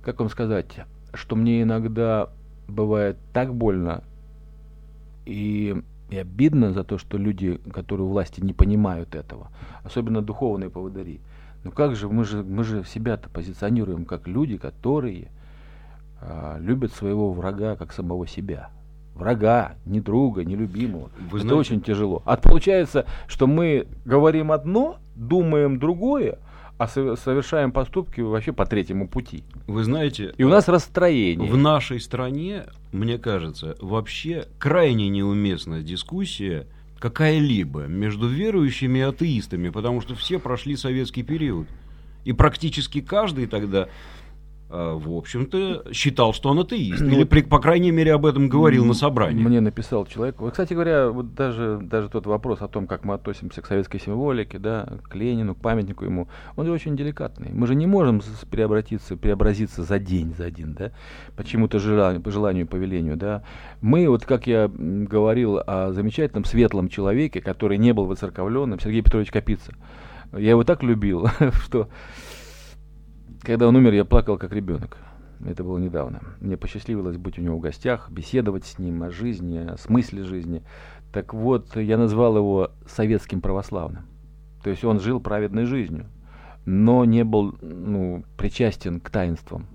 как вам сказать, что мне иногда бывает так больно и, и обидно за то, что люди, которые у власти не понимают этого, особенно духовные поводыри – ну как же, мы же, мы же себя-то позиционируем как люди, которые а, любят своего врага как самого себя. Врага, не друга, не любимого. Вы Это знаете... очень тяжело. А получается, что мы говорим одно, думаем другое, а совершаем поступки вообще по третьему пути. Вы знаете... И у нас расстроение. В нашей стране, мне кажется, вообще крайне неуместна дискуссия какая-либо между верующими и атеистами, потому что все прошли советский период. И практически каждый тогда в общем-то, считал, что он атеист. Ну, Или, при, по крайней мере, об этом говорил на собрании. Мне написал человек. Вот, кстати говоря, вот даже, даже тот вопрос о том, как мы относимся к советской символике, да, к Ленину, к памятнику ему, он же очень деликатный. Мы же не можем преобратиться, преобразиться за день, за один, да, почему-то желанию, по желанию, по велению, да. Мы, вот как я говорил о замечательном светлом человеке, который не был выцерковленным, Сергей Петрович Капица. Я его так любил, [laughs] что когда он умер, я плакал как ребенок. Это было недавно. Мне посчастливилось быть у него в гостях, беседовать с ним о жизни, о смысле жизни. Так вот, я назвал его советским православным. То есть он жил праведной жизнью, но не был ну, причастен к таинствам.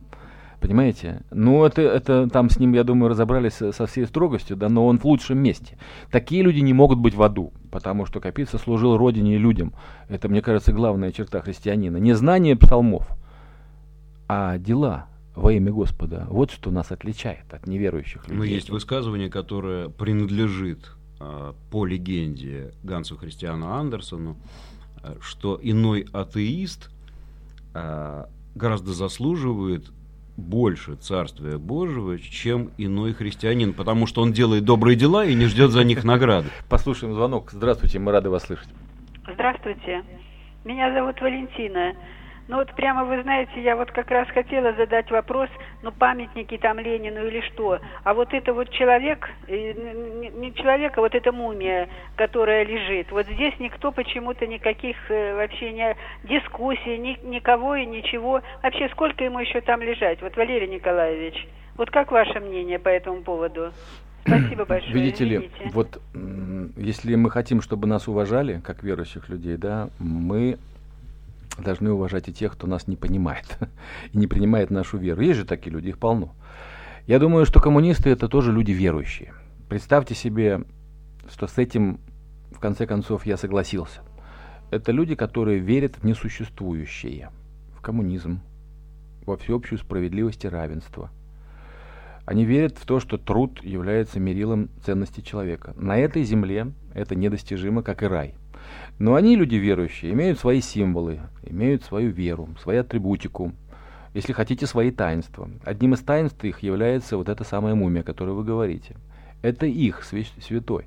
Понимаете? Ну, это, это там с ним, я думаю, разобрались со всей строгостью, да, но он в лучшем месте. Такие люди не могут быть в аду, потому что Капица служил родине и людям. Это, мне кажется, главная черта христианина. Не знание псалмов – а дела во имя Господа. Вот что нас отличает от неверующих людей. Но есть высказывание, которое принадлежит э, по легенде Гансу Христиану Андерсону, э, что иной атеист э, гораздо заслуживает больше Царствия Божьего, чем иной христианин, потому что он делает добрые дела и не ждет за них награды. [laughs] Послушаем звонок. Здравствуйте, мы рады вас слышать. Здравствуйте. Меня зовут Валентина. Ну вот прямо вы знаете, я вот как раз хотела задать вопрос, ну памятники там Ленину или что, а вот это вот человек, не человек, а вот эта мумия, которая лежит, вот здесь никто почему-то никаких э, вообще не дискуссий, ни, никого и ничего, вообще сколько ему еще там лежать, вот Валерий Николаевич, вот как ваше мнение по этому поводу? [clears throat] Спасибо большое. Видите ли, вот если мы хотим, чтобы нас уважали, как верующих людей, да, мы должны уважать и тех, кто нас не понимает [laughs] и не принимает нашу веру. Есть же такие люди, их полно. Я думаю, что коммунисты это тоже люди верующие. Представьте себе, что с этим, в конце концов, я согласился. Это люди, которые верят в несуществующее, в коммунизм, во всеобщую справедливость и равенство. Они верят в то, что труд является мерилом ценности человека. На этой земле это недостижимо, как и рай. Но они, люди верующие, имеют свои символы, имеют свою веру, свою атрибутику, если хотите, свои таинства. Одним из таинств их является вот эта самая мумия, о которой вы говорите. Это их святой.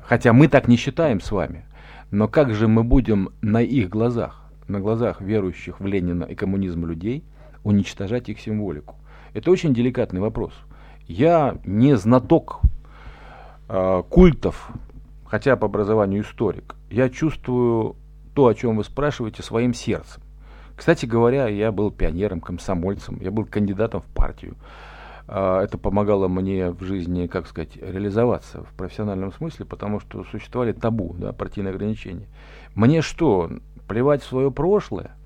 Хотя мы так не считаем с вами. Но как же мы будем на их глазах, на глазах верующих в Ленина и коммунизм людей, уничтожать их символику? Это очень деликатный вопрос. Я не знаток э, культов хотя по образованию историк, я чувствую то, о чем вы спрашиваете, своим сердцем. Кстати говоря, я был пионером, комсомольцем, я был кандидатом в партию. А, это помогало мне в жизни, как сказать, реализоваться в профессиональном смысле, потому что существовали табу, да, партийные ограничения. Мне что, плевать в свое прошлое,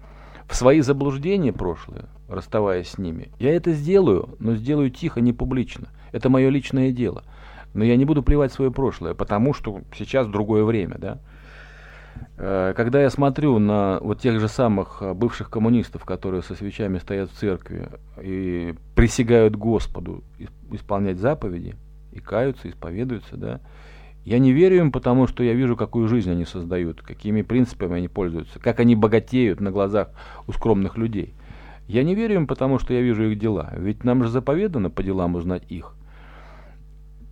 в свои заблуждения прошлые, расставаясь с ними? Я это сделаю, но сделаю тихо, не публично. Это мое личное дело но я не буду плевать свое прошлое, потому что сейчас другое время, да. Э, когда я смотрю на вот тех же самых э, бывших коммунистов, которые со свечами стоят в церкви и присягают Господу исполнять заповеди, и каются, исповедуются, да, я не верю им, потому что я вижу, какую жизнь они создают, какими принципами они пользуются, как они богатеют на глазах у скромных людей. Я не верю им, потому что я вижу их дела. Ведь нам же заповедано по делам узнать их.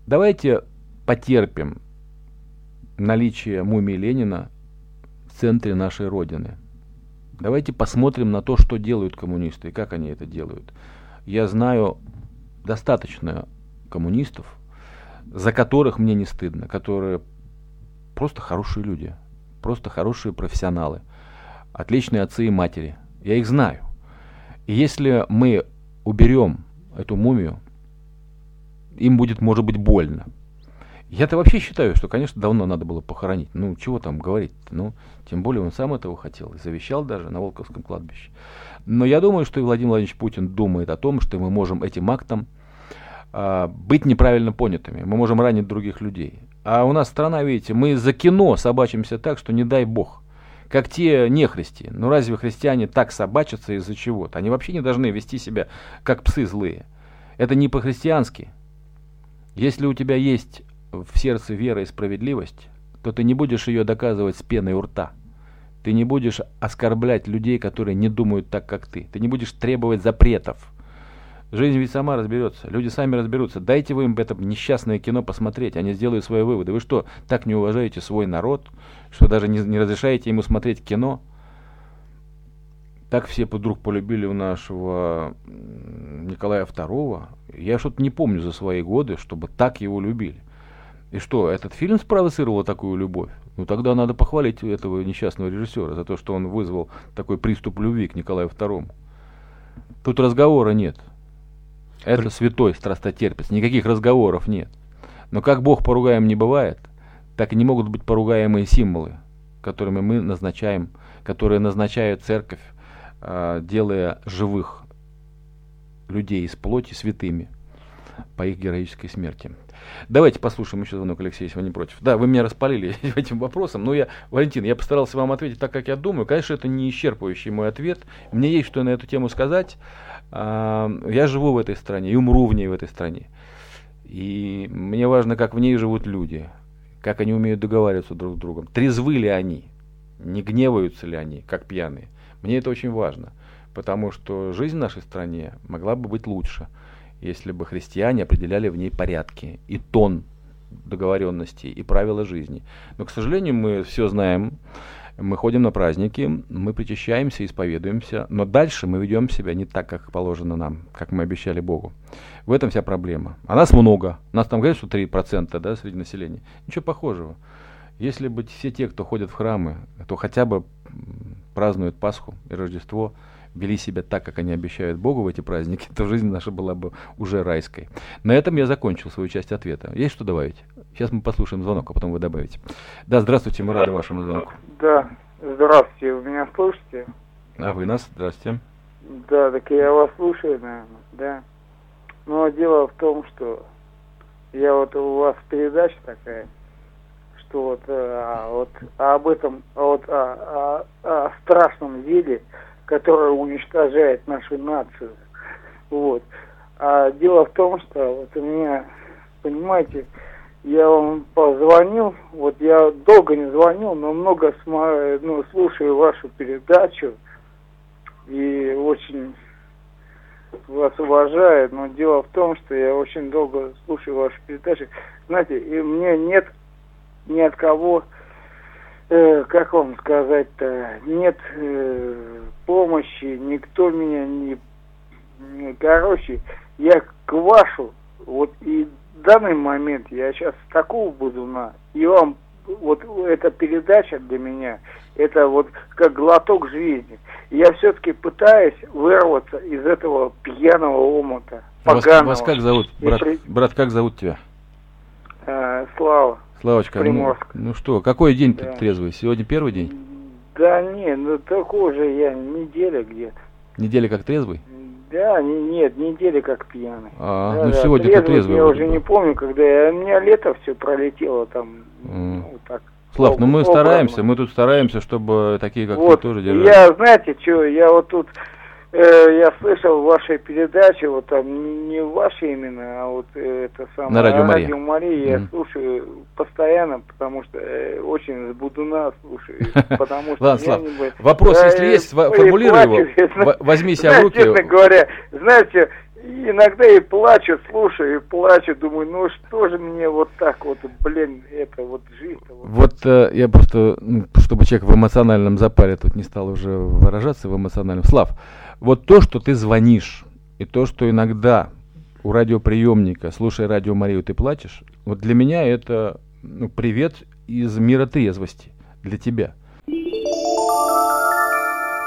Давайте потерпим наличие мумии Ленина в центре нашей Родины. Давайте посмотрим на то, что делают коммунисты и как они это делают. Я знаю достаточно коммунистов, за которых мне не стыдно, которые просто хорошие люди, просто хорошие профессионалы, отличные отцы и матери. Я их знаю. И если мы уберем эту мумию, им будет, может быть, больно. Я-то вообще считаю, что, конечно, давно надо было похоронить. Ну, чего там говорить -то? Ну, тем более он сам этого хотел и завещал даже на Волковском кладбище. Но я думаю, что и Владимир Владимирович Путин думает о том, что мы можем этим актом а, быть неправильно понятыми. Мы можем ранить других людей. А у нас страна, видите, мы за кино собачимся так, что не дай бог. Как те нехристи. Ну разве христиане так собачатся из-за чего-то? Они вообще не должны вести себя как псы злые. Это не по-христиански. Если у тебя есть в сердце вера и справедливость, то ты не будешь ее доказывать с пеной у рта. Ты не будешь оскорблять людей, которые не думают так, как ты. Ты не будешь требовать запретов. Жизнь ведь сама разберется. Люди сами разберутся. Дайте вы им это несчастное кино посмотреть. Они сделают свои выводы. Вы что, так не уважаете свой народ, что даже не, не разрешаете ему смотреть кино? Так все вдруг полюбили у нашего Николая II. Я что-то не помню за свои годы, чтобы так его любили. И что, этот фильм спровоцировал такую любовь? Ну тогда надо похвалить этого несчастного режиссера за то, что он вызвал такой приступ любви к Николаю II. Тут разговора нет. Это святой страстотерпец. Никаких разговоров нет. Но как Бог поругаем не бывает, так и не могут быть поругаемые символы, которыми мы назначаем, которые назначают церковь делая живых людей из плоти святыми по их героической смерти. Давайте послушаем еще звонок Алексея, если вы не против. Да, вы меня распалили [laughs] этим вопросом, но я, Валентин, я постарался вам ответить так, как я думаю. Конечно, это не исчерпывающий мой ответ. Мне есть что на эту тему сказать. А, я живу в этой стране и умру в ней в этой стране. И мне важно, как в ней живут люди, как они умеют договариваться друг с другом. Трезвы ли они, не гневаются ли они, как пьяные. Мне это очень важно, потому что жизнь в нашей стране могла бы быть лучше, если бы христиане определяли в ней порядки и тон договоренностей и правила жизни. Но, к сожалению, мы все знаем, мы ходим на праздники, мы причащаемся, исповедуемся, но дальше мы ведем себя не так, как положено нам, как мы обещали Богу. В этом вся проблема. А нас много. Нас там говорят, что 3% да, среди населения. Ничего похожего. Если бы все те, кто ходят в храмы, то хотя бы празднуют Пасху и Рождество, вели себя так, как они обещают Богу в эти праздники, [laughs] то жизнь наша была бы уже райской. На этом я закончил свою часть ответа. Есть что добавить? Сейчас мы послушаем звонок, а потом вы добавите. Да, здравствуйте, мы рады вашему звонку. Да, здравствуйте, вы меня слушаете? А вы нас? Здравствуйте. Да, так я вас слушаю, наверное, да. Но дело в том, что я вот у вас передача такая, вот, а, вот об этом, вот о, о, о страшном деле, которое уничтожает нашу нацию. Вот. А дело в том, что вот у меня, понимаете, я вам позвонил, вот я долго не звонил, но много сма- ну, слушаю вашу передачу и очень вас уважаю, но дело в том, что я очень долго слушаю ваши передачи. Знаете, и мне нет ни от кого, э, как вам сказать-то, нет э, помощи, никто меня не... Короче, я к вашу, вот и в данный момент я сейчас такого буду на, и вам вот эта передача для меня, это вот как глоток жизни. Я все-таки пытаюсь вырваться из этого пьяного омута, Вас, поганого. вас как зовут? Брат, при- брат, как зовут тебя? э, Слава. Славочка, ну, Приморск. ну что, какой день Да. ты трезвый? Сегодня первый день? Да не, ну такой же я неделя где-то. Неделя как трезвый? Да, не, нет, неделя как пьяный. А, Да, ну да, сегодня ты трезвый трезвый. Я уже бы. не помню, когда я, у меня лето все пролетело там. М. Ну, так. Слав, ну мы образно. стараемся, мы тут стараемся, чтобы такие, как вот, ты, тоже держали. я, знаете, что, я вот тут, э, я слышал вашей передачи, вот там, не ваши именно, а вот э, это самое, На Радио Мария. Радио Мария, я Мгм. слушаю постоянно, потому что э, очень с Будуна слушаю, [laughs] потому что Ладно, Слав, вопрос, Да, если э, есть, формулируй его. [laughs] возьми себя в руки. Честно говоря, знаете, иногда и плачу, слушаю, и плачу, думаю, ну что же мне вот так вот, блин, это вот жизнь. Вот э, я просто, чтобы человек в эмоциональном запаре тут не стал уже выражаться в эмоциональном. Слав, вот то, что ты звонишь, и то, что иногда у радиоприемника, слушая радио Марию, ты плачешь, вот для меня это ну, привет из мира трезвости для тебя.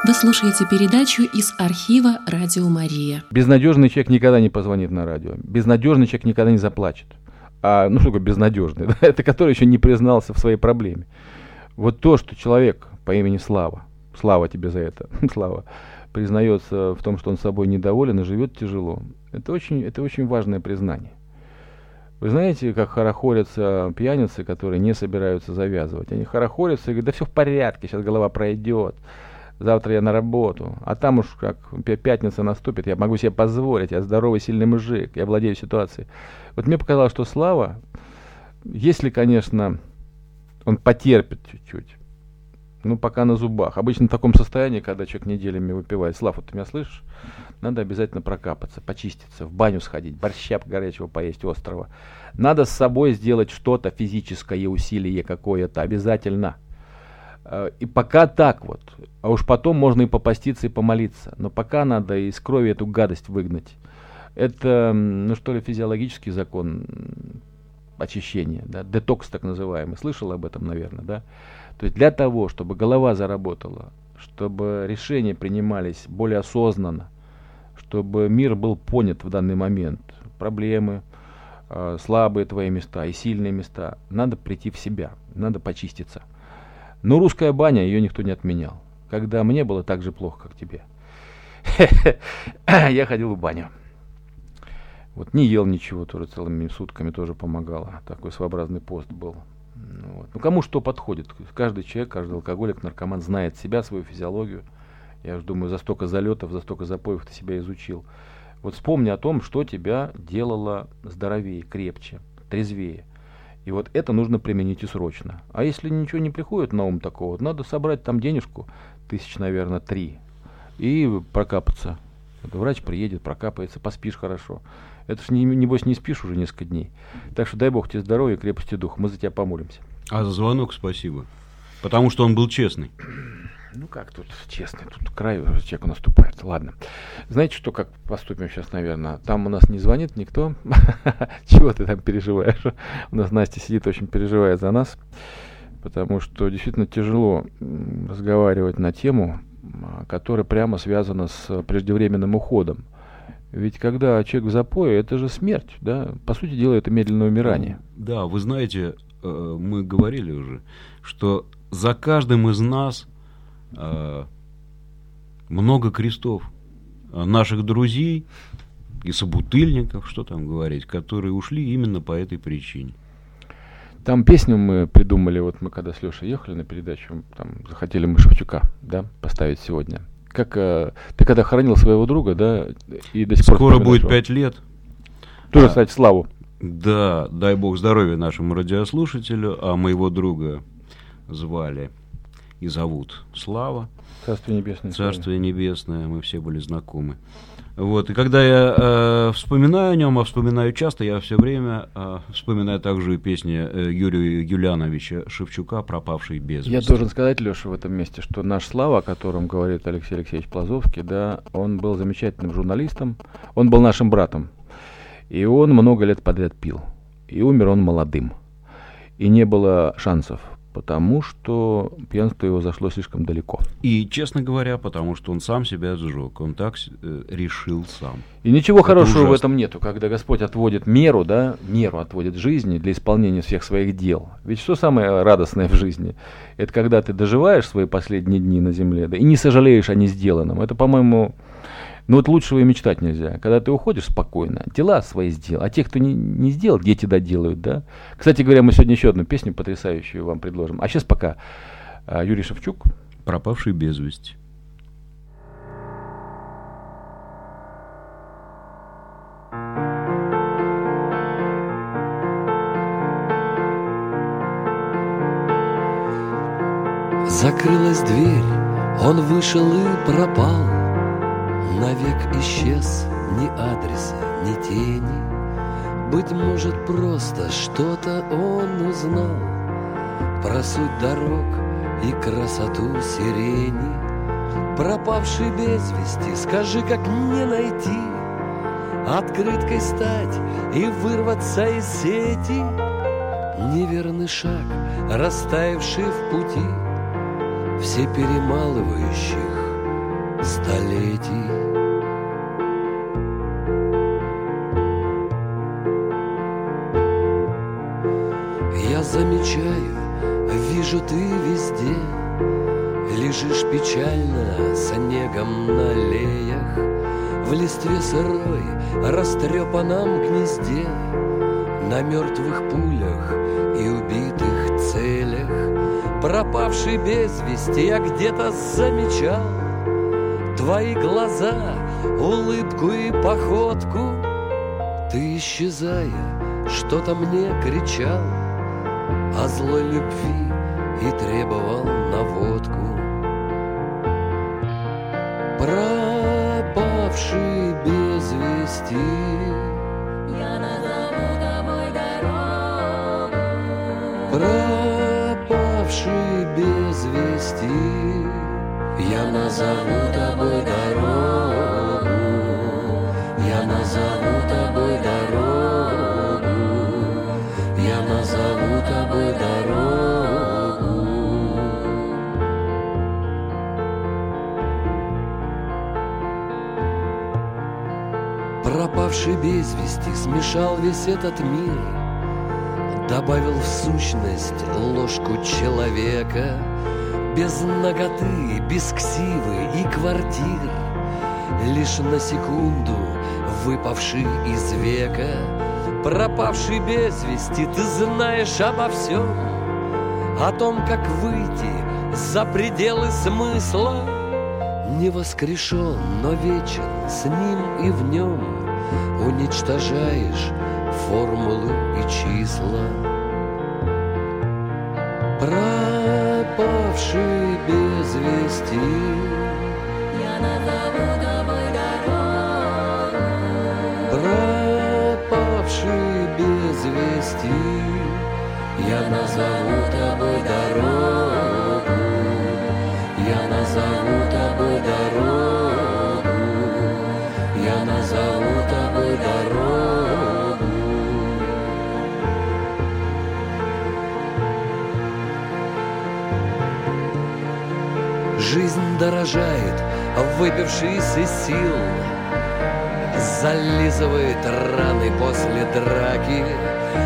Вы слушаете передачу из архива «Радио Мария». Безнадежный человек никогда не позвонит на радио. Безнадежный человек никогда не заплачет. А, ну что такое безнадежный? да? [laughs] Это который еще не признался в своей проблеме. Вот то, что человек по имени Слава, Слава тебе за это, [laughs] Слава, признается в том, что он собой недоволен и живет тяжело, это очень, это очень важное признание. Вы знаете, как хорохорятся пьяницы, которые не собираются завязывать? Они хорохорятся и говорят, да все в порядке, сейчас голова пройдет, завтра я на работу. А там уж как пя- пятница наступит, я могу себе позволить, я здоровый, сильный мужик, я владею ситуацией. Вот мне показалось, что Слава, если, конечно, он потерпит чуть-чуть, ну, пока на зубах. Обычно в таком состоянии, когда человек неделями выпивает. Слав, вот ты меня слышишь? Надо обязательно прокапаться, почиститься, в баню сходить, борща горячего поесть острого. Надо с собой сделать что-то, физическое усилие какое-то, обязательно. Э, И пока так вот. А уж потом можно и попаститься, и помолиться. Но пока надо из крови эту гадость выгнать. Это, ну что ли, физиологический закон очищения, да, детокс так называемый. Слышал об этом, наверное, да? То есть для того, чтобы голова заработала, чтобы решения принимались более осознанно, чтобы мир был понят в данный момент, проблемы, э, слабые твои места и сильные места, надо прийти в себя, надо почиститься. Но русская баня, ее никто не отменял. Когда мне было так же плохо, как тебе. [laughs] Я ходил в баню. Вот не ел ничего, тоже целыми сутками тоже помогало. Такой своеобразный пост был. Ну, вот. ну кому что подходит. Каждый человек, каждый алкоголик, наркоман знает себя, свою физиологию. Я уж думаю, за столько залетов, за столько запоев ты себя изучил. Вот вспомни о том, что тебя делало здоровее, крепче, трезвее. И вот это нужно применить и срочно. А если ничего не приходит на ум такого, надо собрать там денежку, тысяч, наверное, три, и прокапаться. Врач приедет, прокапается, поспишь хорошо. Это ж, не, небось, не спишь уже несколько дней. Так что дай бог тебе здоровья и крепости духа. Мы за тебя помолимся. А за звонок спасибо. Потому что он был честный. [clears throat] Ну как тут, честно, тут краю человеку наступает. Ладно. Знаете, что, как поступим сейчас, наверное? Там у нас не звонит никто. [laughs] Чего ты там переживаешь? У нас Настя сидит, очень переживает за нас. Потому что действительно тяжело разговаривать на тему, м, которая прямо связана с преждевременным уходом. Ведь когда человек в запое, это же смерть, да? По сути дела, это медленное умирание. Да, вы знаете, э, мы говорили уже, что за каждым из нас э, много крестов э, наших друзей и собутыльников, что там говорить, которые ушли именно по этой причине. Там песню мы придумали, вот мы когда с Лешей ехали на передачу, там захотели мы Шевчука, да, поставить сегодня. Как э, ты когда хоронил своего друга, да, и до сих пор Скоро будет его? пять лет. Тоже, А, кстати, славу. Да, дай бог здоровья нашему радиослушателю, а моего друга звали и зовут Слава. Царствие небесное. Царствие небесное, мы все были знакомы. Вот, и когда я э, вспоминаю о нем, а вспоминаю часто, я все время э, вспоминаю также и песни э, Юрия Юлиановича Шевчука «Пропавший без Я вести». должен сказать, Леша, в этом месте, что наш Слава, о котором говорит Алексей Алексеевич Плазовский, да, он был замечательным журналистом, он был нашим братом, и он много лет подряд пил, и умер он молодым, и не было шансов, потому что пьянство его зашло слишком далеко. И, честно говоря, потому что он сам себя сжег, он так э, решил сам. И ничего Это хорошего в ужасно. этом нету, когда Господь отводит меру, да, меру отводит жизни для исполнения всех своих дел. Ведь что самое радостное в жизни? Это когда ты доживаешь свои последние дни на земле, да, и не сожалеешь о несделанном. Это, по-моему, ну вот лучшего и мечтать нельзя. Когда ты уходишь спокойно, дела свои сделал, а те, кто не, не сделал, дети доделают, да. Кстати говоря, мы сегодня еще одну песню потрясающую вам предложим. А сейчас пока а, Юрий Шевчук. Пропавший без вести. Закрылась дверь, он вышел и пропал Навек исчез ни адреса, ни тени. Быть может, просто что-то он узнал Про суть дорог и красоту сирени. Пропавший без вести, скажи, как не найти? Открыткой стать и вырваться из сети? Неверный шаг, растаявший в пути все перемалывающих столетий. Я замечаю, вижу ты везде, Лежишь печально снегом на леях, В листве сырой, растрепанном гнезде, На мертвых пулях и убитых целях. Пропавший без вести я где-то замечал Твои глаза, улыбку и походку. Ты, исчезая, что-то мне кричал О злой любви и требовал наводку. Пропавший без вести назову тобой дорогу, я назову тобой дорогу, я назову тобой дорогу. Пропавший без вести смешал весь этот мир Добавил в сущность ложку человека Без ноготы, без ксивы и квартир Лишь на секунду выпавший из века Пропавший без вести, ты знаешь обо всем О том, как выйти за пределы смысла. Не воскрешен, но вечен с ним и в нем Уничтожаешь формулы и числа Пропавший без вести. Я назову тобой дорогу. Пропавший без вести. Я назову тобой дорогу. Я назову тобой дорогу. Я назову тобой дорогу Жизнь дорожает, выпившись из сил Зализывает раны после драки.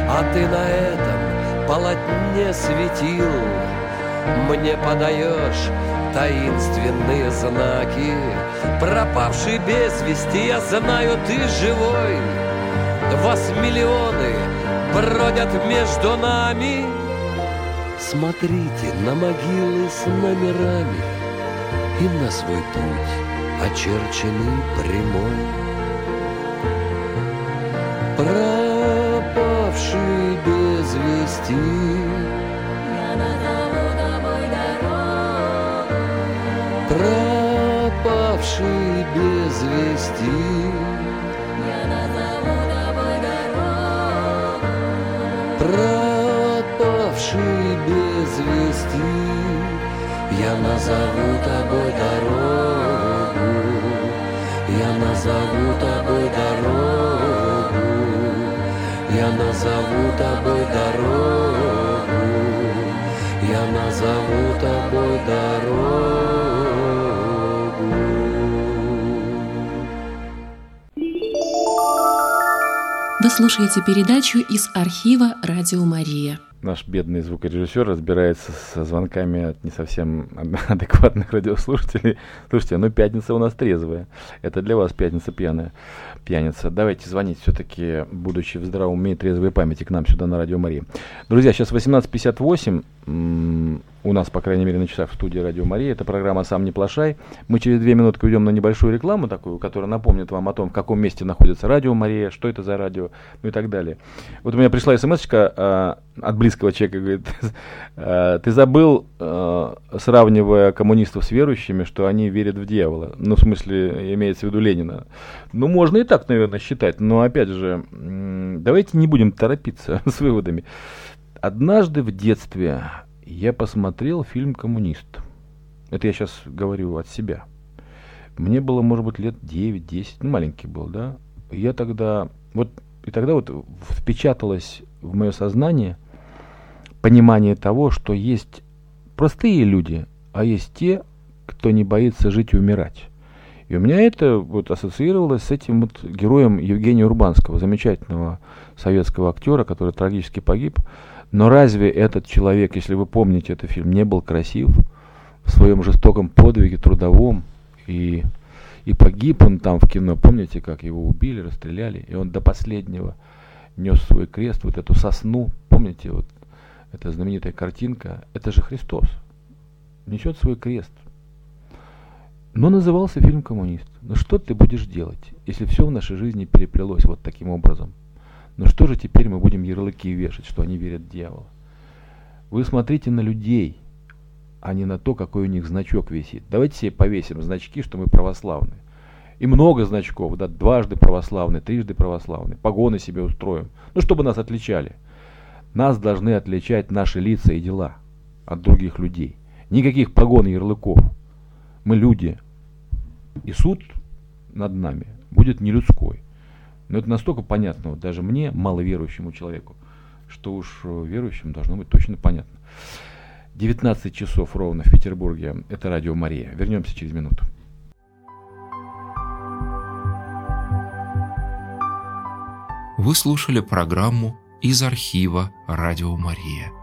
А ты на этом полотне светил Мне подаешь таинственные знаки. Пропавший без вести, я знаю, ты живой. Вас миллионы бродят между нами. Смотрите на могилы с номерами И на свой путь очерченный прямой Пропавший без вести Я назову тобой дорогу. Пропавший без вести Я назову тобой дорогу. пропавший без вести, я назову тобой дорогу, я назову тобой дорогу, я назову тобой дорогу, я назову тобой дорогу. Вы слушаете передачу из архива «Радио Мария». Наш бедный звукорежиссер разбирается со звонками от не совсем [laughs] адекватных радиослушателей. Слушайте, ну пятница у нас трезвая. Это для вас пятница пьяная. Пьяница. Давайте звонить все-таки, будучи в здравом уме и трезвой памяти, к нам сюда на Радио Мария. Друзья, сейчас 18.58. М, У нас, по крайней мере, на часах в студии Радио Мария. Это программа «Сам не плашай». Мы через две минутки уйдем на небольшую рекламу такую, которая напомнит вам о том, в каком месте находится Радио Мария, что это за радио, ну и так далее. Вот у меня пришла смс от близкого человека, говорит, [laughs] «Э, ты забыл, э, сравнивая коммунистов с верующими, что они верят в дьявола. Ну, в смысле, имеется в виду Ленина. Ну, можно и так, наверное, считать, но, опять же, давайте не будем торопиться [laughs] с выводами. Однажды в детстве я посмотрел фильм «Коммунист». Это я сейчас говорю от себя. Мне было, может быть, лет 9-10, ну, маленький был, да. Я тогда, вот, и тогда вот впечаталось в мое сознание понимание того, что есть простые люди, а есть те, кто не боится жить и умирать. И у меня это вот ассоциировалось с этим вот героем Евгения Урбанского, замечательного советского актера, который трагически погиб. Но разве этот человек, если вы помните этот фильм, не был красив в своем жестоком подвиге трудовом и и погиб он там в кино, помните, как его убили, расстреляли, и он до последнего нес свой крест, вот эту сосну, помните, вот эта знаменитая картинка, это же Христос, несет свой крест. Но назывался фильм «Коммунист». Ну что ты будешь делать, если все в нашей жизни переплелось вот таким образом? Ну что же теперь мы будем ярлыки вешать, что они верят в дьявола? Вы смотрите на людей, а не на то, какой у них значок висит. Давайте себе повесим значки, что мы православные. И много значков, да, дважды православные, трижды православные. Погоны себе устроим. Ну, чтобы нас отличали. Нас должны отличать наши лица и дела от других людей. Никаких погон и ярлыков. Мы люди. И суд над нами будет не людской. Но это настолько понятно, вот даже мне, маловерующему человеку, что уж э, верующим должно быть точно понятно. 19 часов ровно в Петербурге. Это радио Мария. Вернемся через минуту. Вы слушали программу из архива «Радио Мария».